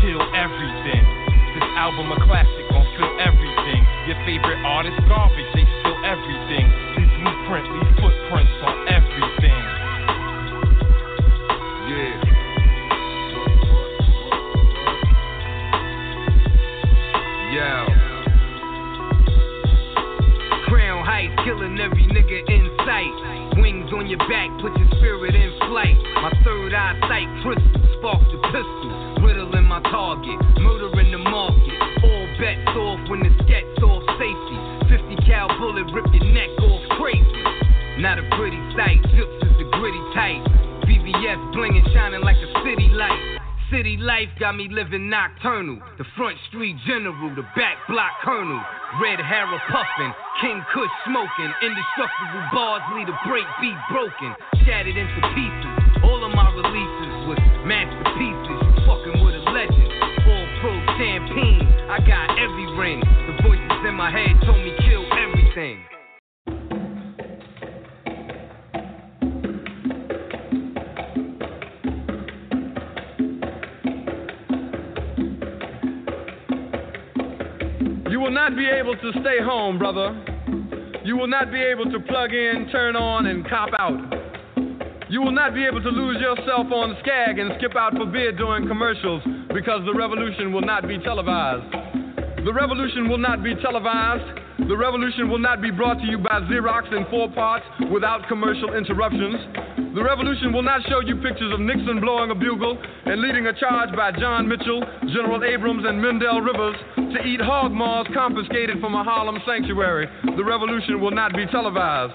[SPEAKER 18] Kill everything. This album a classic, gon' feel everything. Your favorite artist, garbage, they steal everything. We blueprint, leave footprints on everything.
[SPEAKER 20] Yeah. Yeah.
[SPEAKER 21] Crown Heights, killing every on your back, put your spirit in flight. My third eye sight, crystal, spark the pistol. Riddling my target, murder in the market. All bets off when the sket's off safety. 50 cal bullet, rip your neck off crazy. Not a pretty sight, zips is the gritty type. BBS blinging, shining like a city light. City life got me living nocturnal. The front street general, the back block colonel. Red Harrow puffin', King Kush smoking. Indestructible bars lead a break beat broken. Shattered into pieces. All of my releases was masterpieces. Fucking with a legend. All pro champagne. I got every ring. The voices in my head told me
[SPEAKER 22] will not be able to stay home, brother. You will not be able to plug in, turn on, and cop out. You will not be able to lose yourself on Skag and skip out for beer during commercials because the revolution will not be televised. The revolution will not be televised. The revolution will not be brought to you by Xerox in four parts without commercial interruptions. The revolution will not show you pictures of Nixon blowing a bugle and leading a charge by John Mitchell, General Abrams, and Mendel Rivers to eat hog maws confiscated from a Harlem sanctuary. The revolution will not be televised.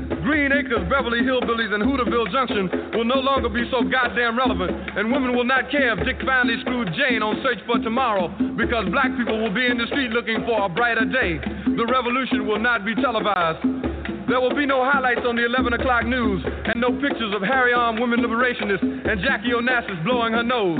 [SPEAKER 22] Green Acres, Beverly Hillbillies, and Hooterville Junction will no longer be so goddamn relevant, and women will not care if Dick finally screwed Jane on Search for Tomorrow because black people will be in the street looking for a brighter day. The revolution will not be televised. There will be no highlights on the 11 o'clock news and no pictures of Harry Arm women liberationists and Jackie Onassis blowing her nose.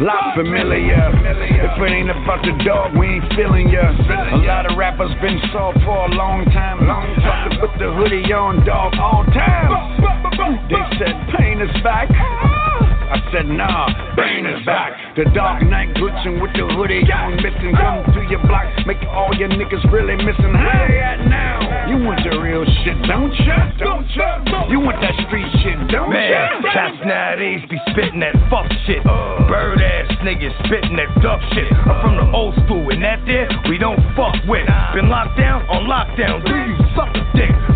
[SPEAKER 12] Lot familiar. If it ain't about the dog, we ain't feeling ya. A lot of rappers been soft for a long time. Long time put the hoodie on, dog, all time. They said pain is back said, nah, brain is back. The Dark Knight glitching with the hoodie on, missing. Come to your block, make all your niggas really missing. Where at now? You want
[SPEAKER 23] the real shit, don't ya? Don't ya? You want that street shit, don't Man, ya? Man, cats
[SPEAKER 24] nowadays be spitting that fuck shit. Bird ass niggas spitting that duck shit. I'm from the old school, and that there we don't fuck with. Been locked down on lockdown, do you suck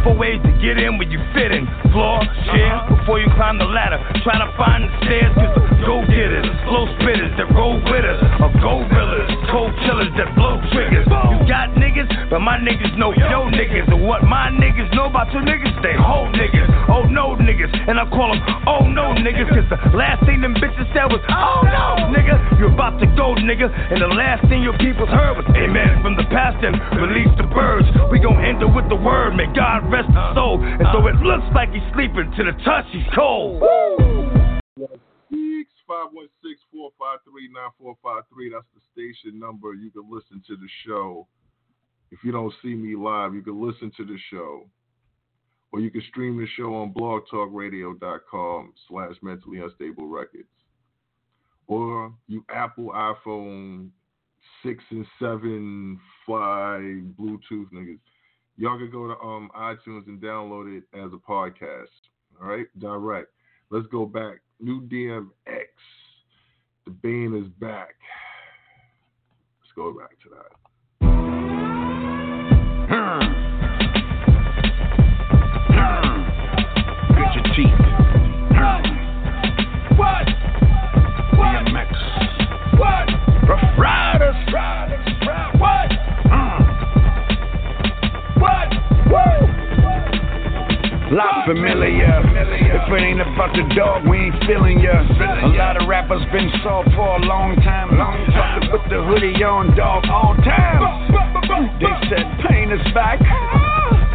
[SPEAKER 24] Four ways to get in when you fit in. Floor, chair, uh-huh. before you climb the ladder. Try to find the stairs, cause the go getters, slow spitters that roll with us, or gorillas, cold killers that blow triggers. You got niggas, but my niggas know yo niggas. And what my niggas know about your niggas, they whole niggas. Oh no niggas, and I call them oh no niggas, cause the last thing them bitches said was oh, oh no nigga. You're about to go nigga, and the last thing your peoples heard was amen from the past and release the birds. We gon' end it with the word, may God rest his soul. And so it looks like he's sleeping to the touch, he's cold.
[SPEAKER 2] Six five one six four five three nine four five three. That's the station number. You can listen to the show. If you don't see me live, you can listen to the show. Or you can stream the show on blogtalkradio.com slash mentally unstable records. Or you Apple iPhone six and seven fly Bluetooth niggas. Y'all can go to um iTunes and download it as a podcast. All right, direct. Let's go back. New DMX. The Bane is back. Let's go back to that.
[SPEAKER 23] Get your teeth.
[SPEAKER 25] What?
[SPEAKER 23] DMX.
[SPEAKER 25] What?
[SPEAKER 23] Ruff Ryders.
[SPEAKER 25] What?
[SPEAKER 23] Lot familiar. If it ain't about the dog, we ain't feeling ya. A lot of rappers been soft for a long time. Long time. With the hoodie on, dog, all time. They said pain is back.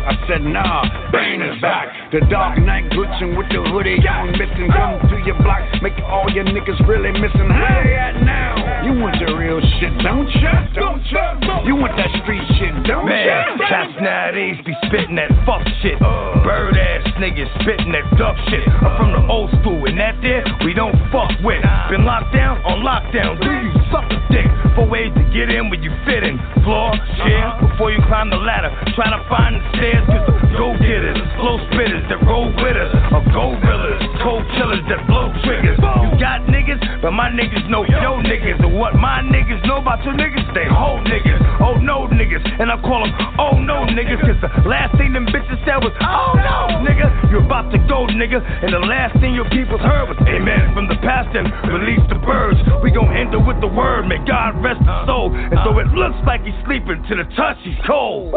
[SPEAKER 23] I said nah, Bane is back. The dark night glitching with the hoodie on, missing. Come to your block, make all your niggas really missing. They at now? You want the real shit, don't ya? Don't ya? You want that street shit, don't
[SPEAKER 24] Man,
[SPEAKER 23] ya?
[SPEAKER 24] cats nowadays be spitting that fuck shit. Bird ass niggas spitting that duck shit. I'm from the old school, and that there we don't fuck with. Been locked down on lockdown. Do you suck a dick? Four ways to get in when you fit in. Floor, chair, uh-huh. before you climb the ladder. Try to find the stairs, cause the go getters, slow spitters that roll with us, or gorillas, cold killers that blow triggers. You got but my niggas know yo niggas. And what my niggas know about your niggas, they whole niggas. Oh no niggas, and I call them oh no niggas, cause the last thing them bitches said was oh no nigga. You're about to go nigga, and the last thing your peoples heard was amen from the past and release the birds. We gon' end it with the word, may God rest his soul. And so it looks like he's sleeping to the touch, he's cold.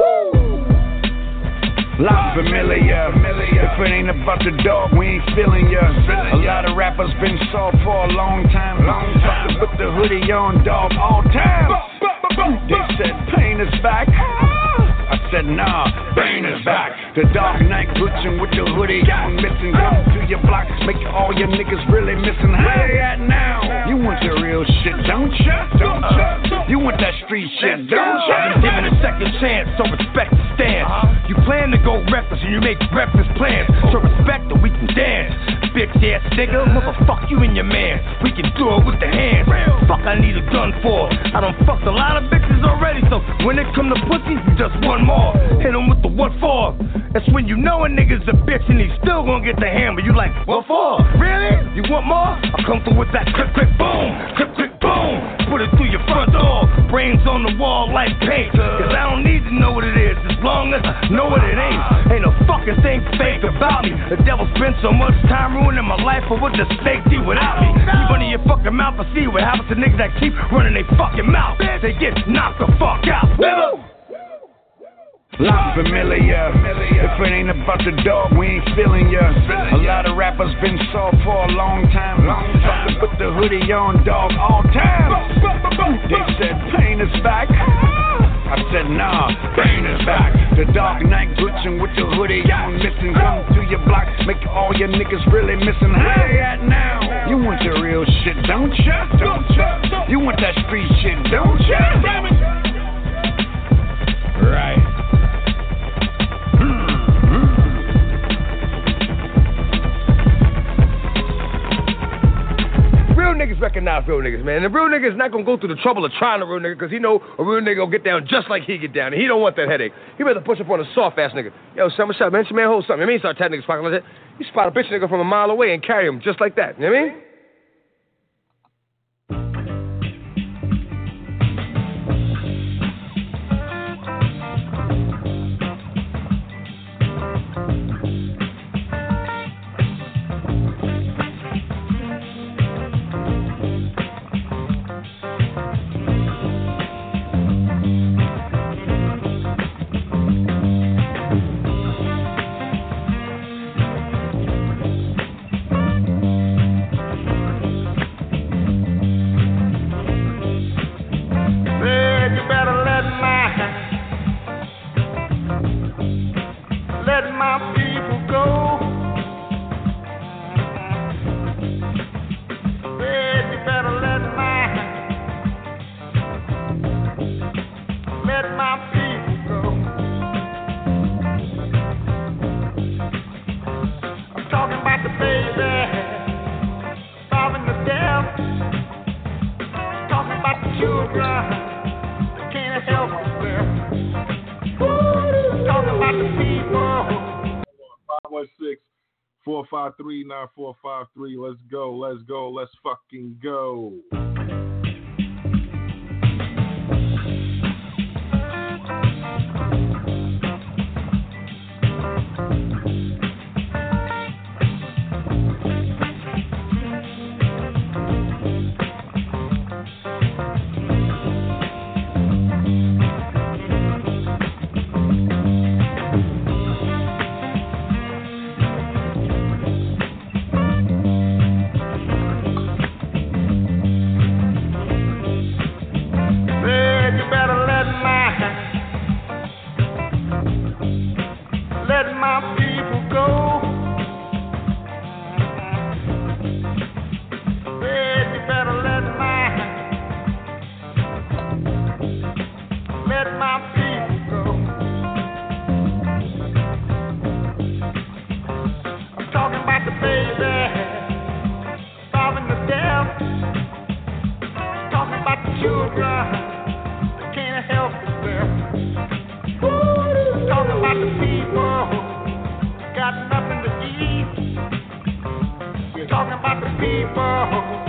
[SPEAKER 23] Lot familiar. If it ain't about the dog, we ain't feeling ya. A lot of rappers been soft for a long time. Long time. With the hoodie on, dog, all time. They said pain is back. Ah. I said nah, Bane is back. The dark night glitching with the hoodie on, missing. Come to your block, make all your niggas really missing. They at now? You want the real shit, don't ya? Don't ya? You want that street shit, don't?
[SPEAKER 24] Been given a second chance, so respect the stance. You plan to go reckless and you make reckless plans. So respect that we can dance. Bitch ass nigga, motherfuck you and your man. We can do it with the hands. Fuck, I need a gun for. I done fucked a lot of bitches already, so when it come to pussy, you just one more. Hit him with the what for? That's when you know a nigga's a bitch and he's still gonna get the hammer. You like, what for? Really? You want more? I'll come through with that quick, quick, boom. Quick, quick, boom. Put it through your front door. Brains on the wall like paint. Cause I don't need to know what it is as long as I know what it ain't. Ain't a fucking thing fake about me. The devil spent so much time ruining my life, but what does fake do without me? Keep running your fucking mouth and see what happens to niggas that keep running their fucking mouth. They get knocked the fuck out. Woo!
[SPEAKER 23] Lot familiar. If it ain't about the dog, we ain't feeling ya. A lot of rappers been soft for a long time. Long With the hoodie on, dog, all time. They said pain is back. I said nah, pain is back. The dark night glitching with the hoodie on, missing. Come to your block, make all your niggas really missing. How they at now? You want the real shit, don't ya? Don't ya?
[SPEAKER 18] Man. And a real nigga is not gonna go through the trouble of trying a real nigga because he know a real nigga will get down just like he get down, and he don't want that headache. He better push up on a soft ass nigga. Yo, son, what's up, man? Your man, hold something. I mean, start tapping niggas pocket like that. You spot a bitch nigga from a mile away and carry him just like that. You know what I mean?
[SPEAKER 2] Let's go. Let's go. Let's fucking go.
[SPEAKER 26] Let my people go. You better let my let my people go.
[SPEAKER 2] Oh.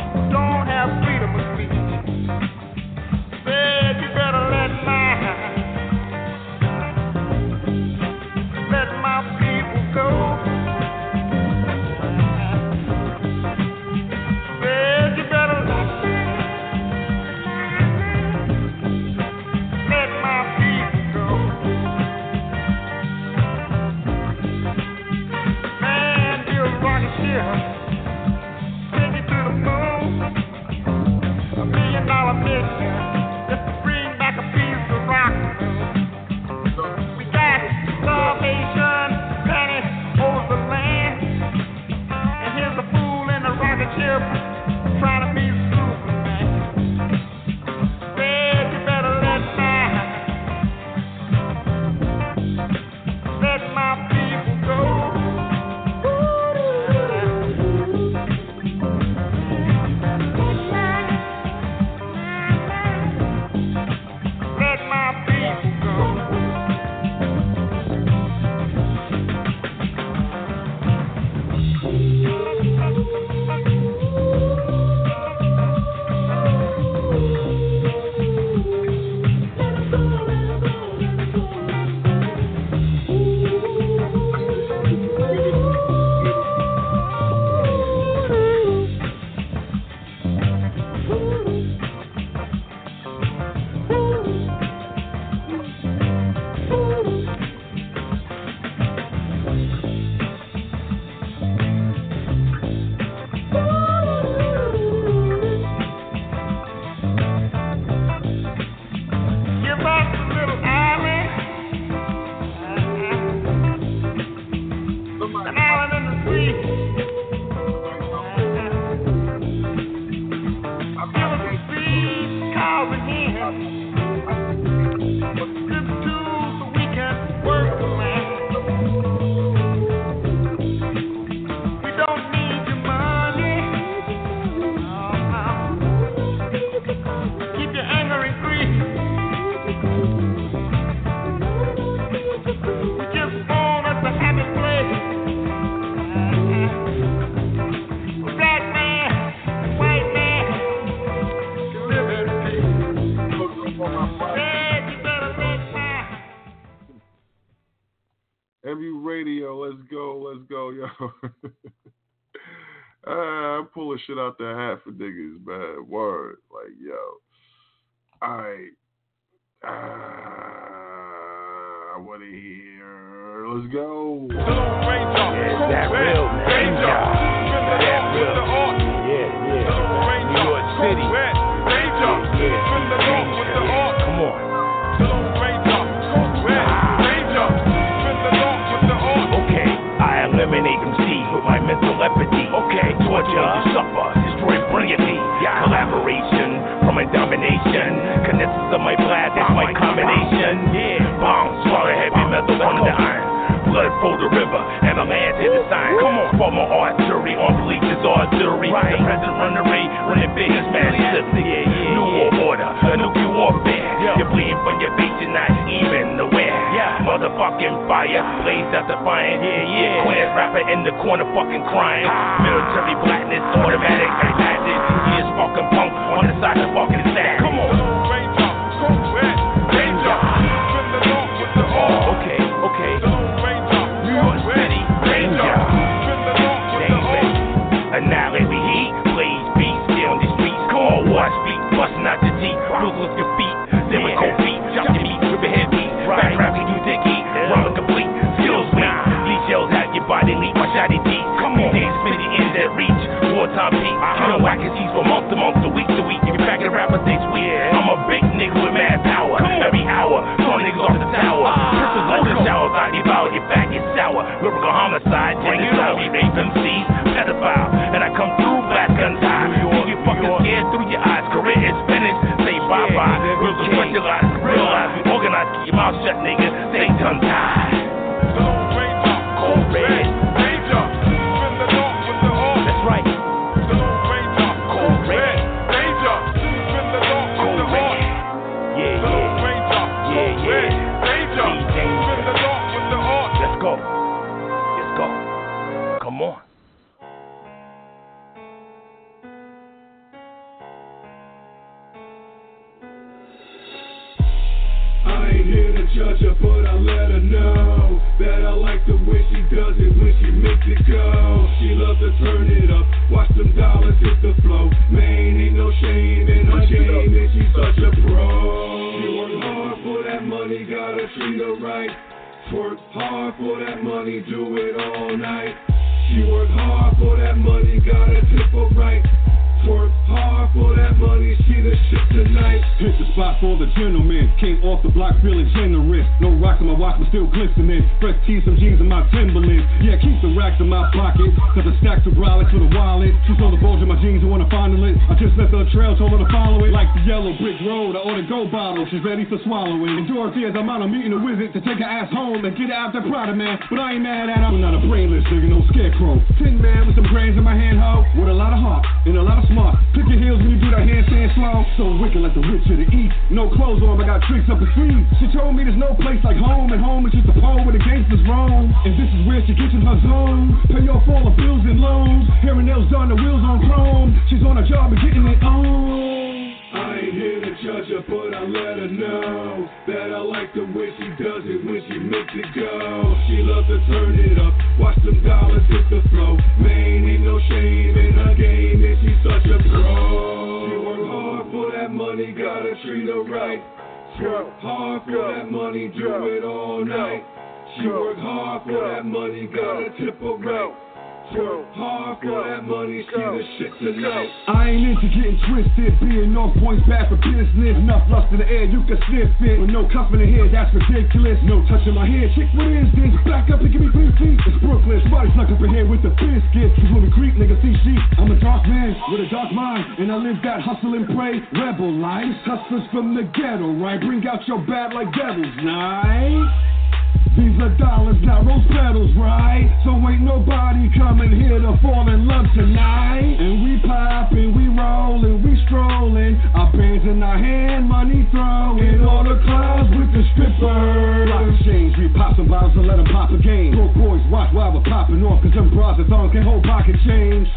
[SPEAKER 2] Shit out the hat for niggas, man. Word. Like, yo. Alright. Uh, I wanna hear. Let's go.
[SPEAKER 27] Yeah, that real, man. That real. Yeah, yeah. New York City. Torture, you suffer, destroy brilliantly. Collaboration from a domination. Connections of my blood, that's my combination. Yeah, bomb, swallow heavy metal on the iron. Blood flow the river, and a man to the sign. Come on, former artillery on bleach is artillery. Right. The president run the raid when the biggest man slips. Yeah, yeah, New war order, a nuclear warfare. You're bleeding from your base, you're not even aware. Yeah. Motherfucking fire, blaze out the fire. Yeah, yeah. Queer rapper in the corner, fucking crying. Military blackness, automatic, I. He is fucking punk on the side of fucking
[SPEAKER 15] man.
[SPEAKER 11] But I ain't mad at her. I'm not a brainless nigga, no scarecrow. Tin man with some brains in my hand, ho. With a lot of heart and a lot of smart. Pick your heels when you do that handstand slow. So wicked like the witch of the east. No clothes on, but got tricks up the sleeve. She told me there's no place like home, and home is just a pole where the gangsters roam. And this is where she gets in her zone. Pay off all the bills and loans. Hair and nails done, the wheels on chrome. She's on her job and getting it on.
[SPEAKER 15] I ain't here to judge her, but I let her know I like the way she does it when she makes it go. She loves to turn it up, watch them dollars hit the flow. Man, ain't no shame in her game, and she's such a pro. She work hard for that money, gotta treat her right. Work hard for that money, do it all night. She work hard for that money, gotta tip her right. Hard for that money, she the shit tonight.
[SPEAKER 11] I ain't into getting twisted, being on points bad for business. Enough lust in the air, you can sniff it. With no cuff in the hair, that's ridiculous. No touching my hair, chick, what is this? Back up and give me three feet. It's Brooklyn, somebody snuck up in here with the biscuit. Cause when we creep, nigga, see sheep. I'm a dark man with a dark mind, and I live that hustle and pray rebel life. Hustlers from the ghetto, right? Bring out your bad like devils, night. These are dollars, not rose petals, right? So ain't nobody coming here to fall in love tonight. And we poppin', we rollin', we strollin'. Our bands in our hand, money throwin'. In all the clubs with the strippers. Block exchange, we pop some bottles and let them pop again. Broke boys, watch while we're popping off, cause them bras and thongs can hold pocket change.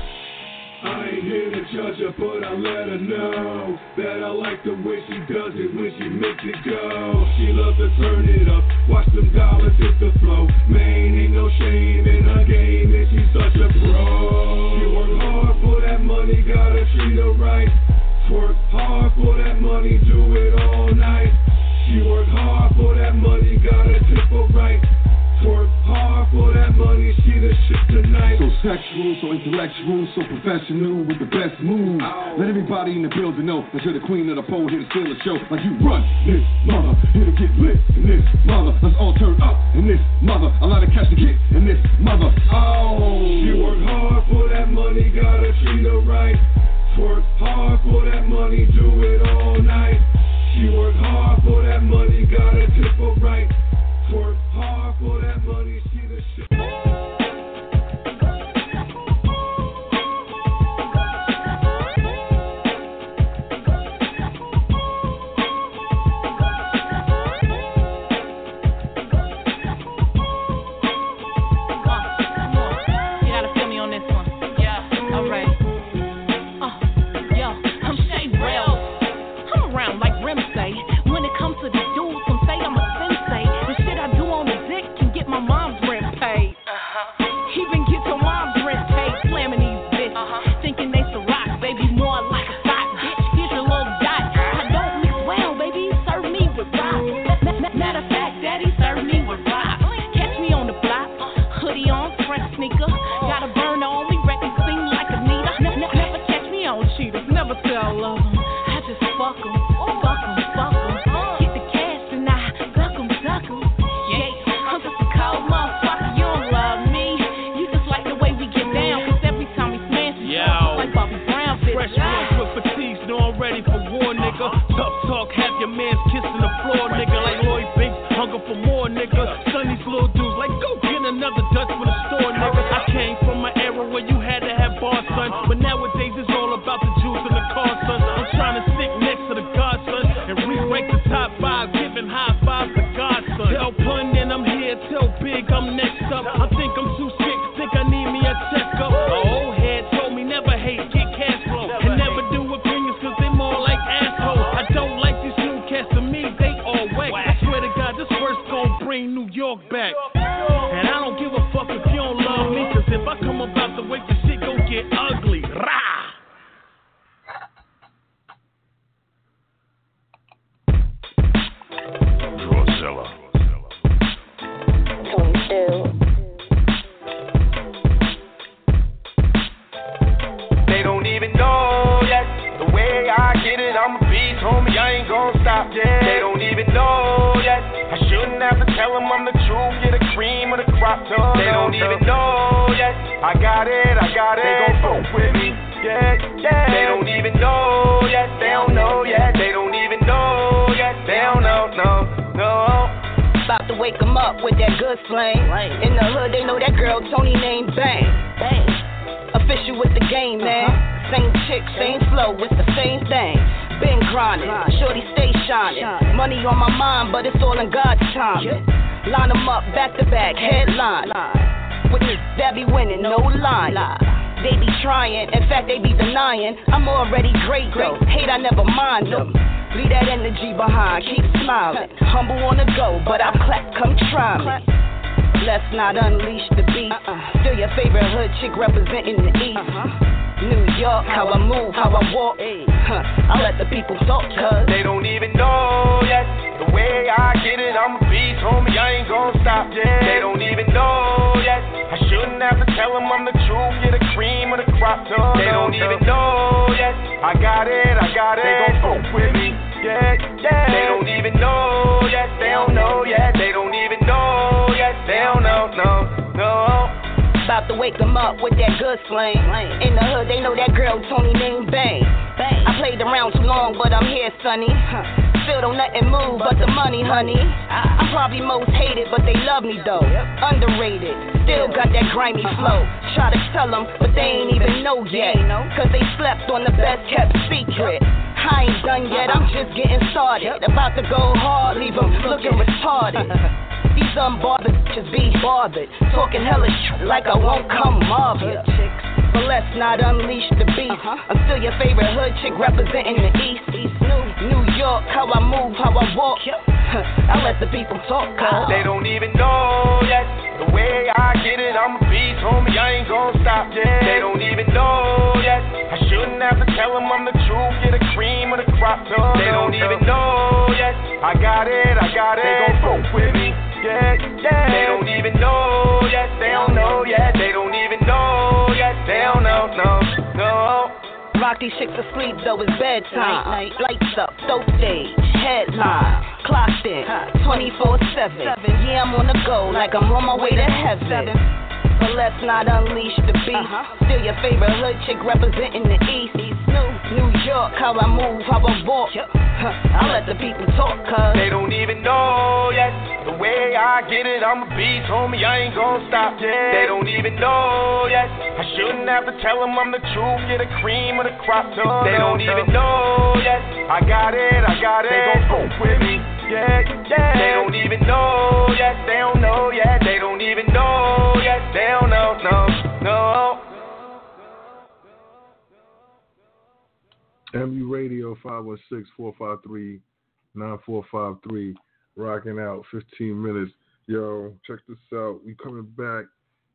[SPEAKER 28] I ain't here to judge her, but I let her know that I like the way she does it when she makes it go. She loves to turn it up, watch them dollars hit the flow. Man, ain't no shame in her game, and she's such a pro. She work hard for that money, gotta treat her right. Work hard for that money, do it all night. She work hard for that money, gotta tip her right. Hard for that money, she the shit tonight.
[SPEAKER 15] So sexual, so intellectual, so professional with the best moves. Let everybody in the building know that you're the queen of the pole here to steal the show. Like you run this mother, here to get lit in this mother. Let's all turn up in this mother. A lot of cash to get in this mother. Oh,
[SPEAKER 28] She work hard for that money, gotta treat her right. Work hard for that money, do it all night. She work hard for that money, gotta tip her right. Hard for that money, she the shit.
[SPEAKER 19] No, no.
[SPEAKER 29] About to wake 'em up with that good slang. In the hood, they know that girl Tony named Bang. Bang. Official with the game, uh-huh. man. Same chick, same flow, it's the same thing. Been grinding, shorty stay shining. Money on my mind, but it's all in God's time. Line 'em up back to back, headline. With this, that be winning, no line. They be trying, in fact, they be denying. I'm already great though. Hate, I never mind them. Leave that energy behind, keep smiling. Humble on the go, but I'll clap, come try me. Let's not unleash the beast. Uh-uh. Still your favorite hood chick representing the East. Uh-huh. New York, how I move, how I walk. Huh, I let the people talk, cuz.
[SPEAKER 19] They don't even know yet the way I get it. I'm a beast, homie. I ain't gonna stop yet. They don't even know yet. I shouldn't have to tell them I'm the truth. Get the cream or the crop dog. They don't even know yet. I got it, I got it. They gon' fuck with me. Yeah, yeah. They don't even know yet. They don't know yet. They don't even know yet. They don't know, no, no.
[SPEAKER 29] About to wake 'em up with that good slang. In the hood, they know that girl Tony named Bang. I played around too long, but I'm here, sonny. Huh. Still don't nothing move but the money, honey. I'm probably most hated, but they love me though. Underrated, still got that grimy flow. Try to tell them, but they ain't even know yet. Cause they slept on the best kept secret. I ain't done yet, I'm just getting started. About to go hard, leave 'em looking retarded. These unbothered bitches be bothered. Talking hellish like I won't come ya. But let's not unleash the beast. Uh-huh. I'm still your favorite hood chick representing the East. East New, New York, how I move, how I walk. I let the people talk, cuz. Uh-huh.
[SPEAKER 19] They don't even know yet. The way I get it, I'm a beast, homie. I ain't gon' stop yet. They don't even know yet. I shouldn't have to tell them I'm the truth. Get the cream of the crop. No, they don't even know yet. I got it, I got it. They gon' fuck with me. Yeah, yeah. They don't even know yet. They don't know yet. They don't even know yet. They don't know, no, no.
[SPEAKER 29] Rock these chicks asleep, though it's bedtime. Night, lights up, dope stage, headline. Clocked in, 24 7. Yeah, I'm on the go, like I'm on my way to heaven. But let's not unleash the beast. Uh-huh. Still your favorite hood chick representing the East. New, New York, how I move, how I walk. I let the people talk, cuz.
[SPEAKER 19] They don't even know yet. The way I get it, I'm a beast, homie. I ain't gon' stop yet. They don't even know yet. I shouldn't have to tell them I'm the truth. Get the cream of the crop. No, they don't even know yet. I got it, I got it. They gon' fuck with me. Yeah, yeah. They don't even know yet. They don't know yet. They don't even know yet. They don't know, no, no.
[SPEAKER 2] MU Radio 516-453-9453. Rocking out 15 minutes. Yo, check this out. We coming back.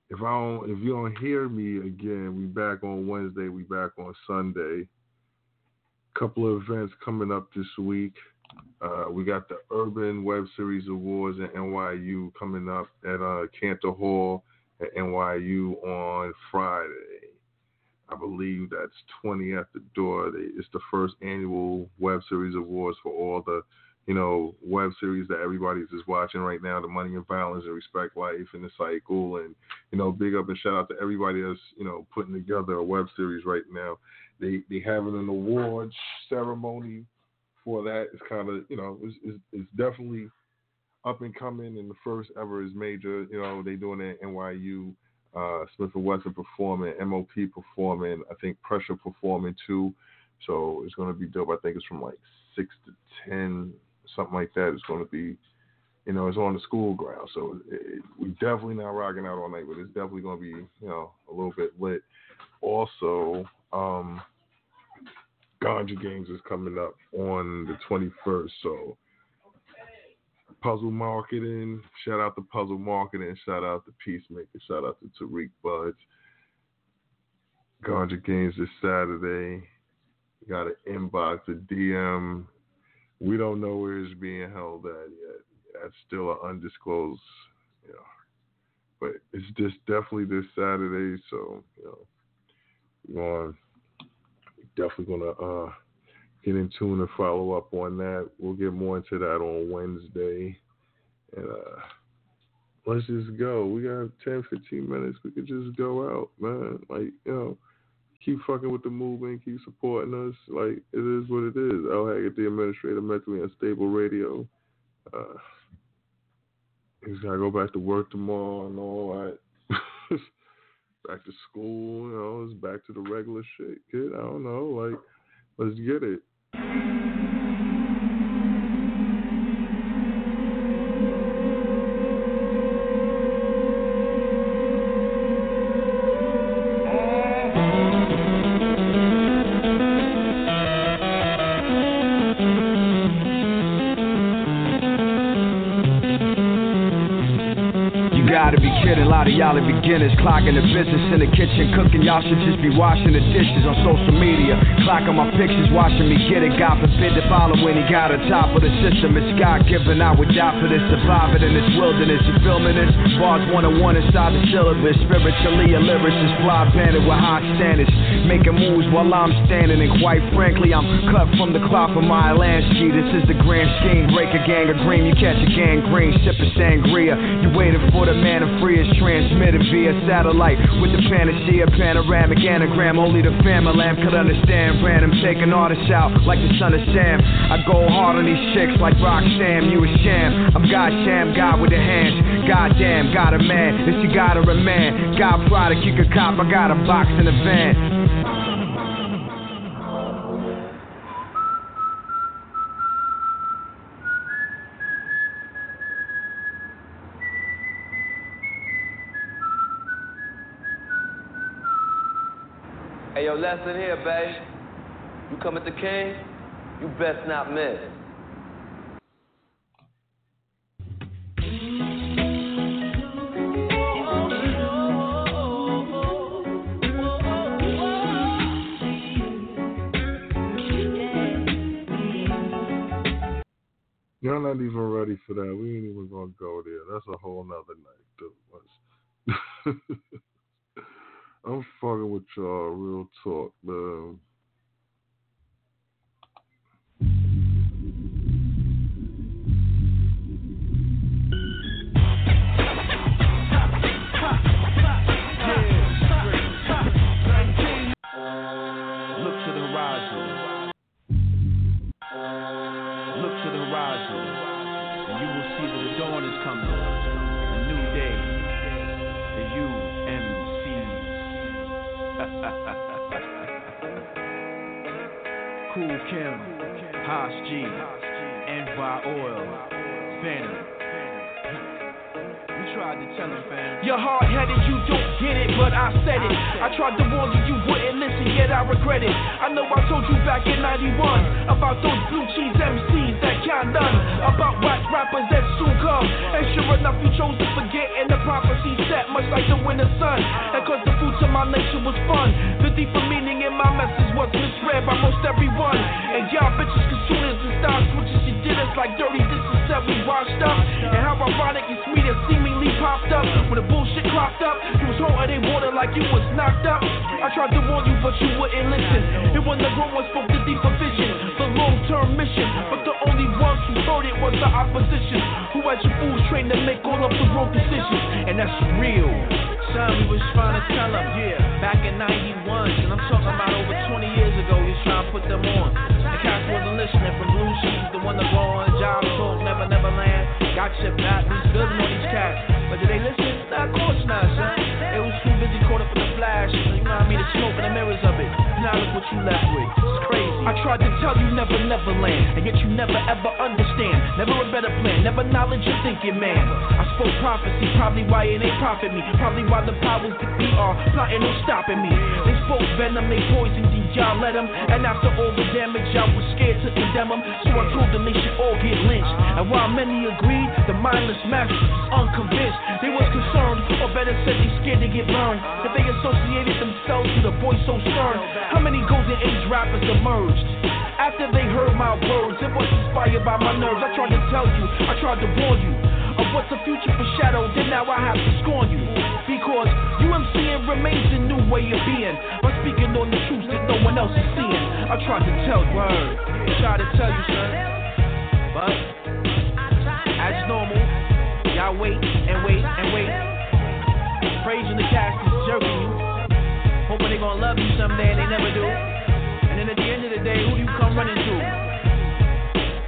[SPEAKER 2] If I don't if you don't hear me again, we back on Wednesday, we back on Sunday. Couple of events coming up this week. Uh, we got the Urban Web Series Awards at NYU coming up at uh, Cantor Hall at NYU on Friday. I believe that's 20 at the door. It's the first annual Web Series Awards for all the, you know, web series that everybody's just watching right now, the Money and Balance and Respect Life and the Cycle. And, you know, big up and shout out to everybody that's, you know, putting together a web series right now. They they having an awards ceremony for that. It's kind of, you know, it's, it's, it's definitely up and coming and the first ever is major. You know, they doing it at NYU uh, Smif-N-Wessun performing, MOP performing, I think Pressure performing too. So it's going to be dope. I think it's from like six to ten, something like that. It's going to be, you know, it's on the school ground. So it, we definitely not rocking out all night, but it's definitely going to be, you know, a little bit lit. Also, um, Ganja Games is coming up on the 21st. So Puzzle Marketing. Shout out to Puzzle Marketing. Shout out to Peacemaker. Shout out to Tariq Buds. Ganja Games this Saturday. Got an inbox, a DM. We don't know where it's being held at yet. That's still an undisclosed, you know. But it's just definitely this Saturday, so you know, we're going definitely gonna uh get in tune and follow up on that. We'll get more into that on Wednesday. And uh, let's just go. We got 10, 15 minutes. We could just go out, man. Like, you know, keep fucking with the movement, keep supporting us. Like, it is what it is. I'll at the administrator, mentally unstable radio. Uh, he's got to go back to work tomorrow and all that. *laughs* back to school, you know, it's back to the regular shit, kid. I don't know. Like, let's get it.
[SPEAKER 24] Thank you. Y'all are beginners. Clocking the business in the kitchen, cooking. Y'all should just be washing the dishes on social media. Clocking my pictures, watching me get it. God forbid to follow when he got on top of the system. It's God given, I would die for this. Surviving in this wilderness. You filming this? Bars 101 inside the syllabus. Spiritually a lyricist, fly banded with high standards. Making moves while I'm standing, and quite frankly, I'm cut from the cloth of my Lansky. This is the grand scheme. Break a gang of green, you catch a gang green, gangrene. a sangria. You waiting for the man to free is transmitted via satellite with the panacea panoramic anagram. Only the family lamb could understand. Random taking artists out like the son of Sam. I go hard on these chicks like rock Roxanne. You a sham. I'm God Sham, God with the hands. Goddamn, got a man. If you got a man, got product, you could cop. I got a box in the van.
[SPEAKER 30] Lesson here, babe. You come at the king, you best not miss.
[SPEAKER 2] Y'all not even ready for that. We ain't even gonna go there. That's a whole nother night, dude. *laughs* I'm fucking with y'all, real talk, man.
[SPEAKER 12] Kim. Haas G. NY Oil. Phantom. Tried to tell him, fam.
[SPEAKER 31] You're hard headed, you don't get it, but I said it. I tried to warn you, you wouldn't listen, yet I regret it. I know I told you back in 91 about those blue cheese MCs that can't done, about whack rappers that soon come. And sure enough, you chose to forget, and the prophecy set much like the winter sun. And cause the fruits of my nature was fun, the deeper meaning in my message was misread by most everyone. And y'all bitches, cause soon as the style switches, you did us like dirty dishes that we washed up. And ironic and sweet and seemingly popped up when the bullshit cropped up. You was holding they water like you was knocked up. I tried to warn you, but you wouldn't listen. It wasn't the grown ones spoke the deeper vision, the long term mission. But the only ones who heard it was the opposition, who had you fools trained to make all of the wrong decisions. And that's real.
[SPEAKER 12] Son, we was trying to tell them, yeah, back in 91, and I'm talking about over 20 years ago, we was trying to put them on. The cats wasn't listening from Blue Shoes, the one that go on, Job Talk, Never Never Shipped we on. But did they listen? Nah, of course not, son. Was too busy caught up in the flash, you know what I mean, the smoke and the mirrors of it. Now look what you left with. It's crazy.
[SPEAKER 31] I tried to tell you never, never land, and yet you never ever understand. Never a better plan, never knowledge of thinking, man. I spoke prophecy, probably why it ain't profit me. Probably why the powers that be are plotting on stopping me. They spoke venom, they poisoned you, y'all let them. And after all the damage, y'all was scared to condemn them. So I told them they should all get lynched. And while many agreed, the mindless masses was unconvinced. They was concerned, or better said, they scared to get burned. That they associated themselves with a voice so stern. How many golden age rappers emerged? After they heard my words, it was inspired by my nerves. I tried to tell you, I tried to warn you of what's the future foreshadowed. Then now I have to scorn you because UMCing remains a new way of being. I'm speaking on the truth that no one else is seeing. I tried to tell you,
[SPEAKER 12] word, tried to tell you, son, but as normal, y'all wait and wait and wait. Praising the cast is jerking you, hoping they gonna love you someday and they never do. And then at the end of the day, who do you come running to?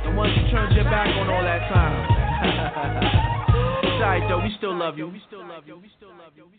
[SPEAKER 12] The ones who turned your back on all that time. *laughs* though. We still love you. We still love you. We still love you.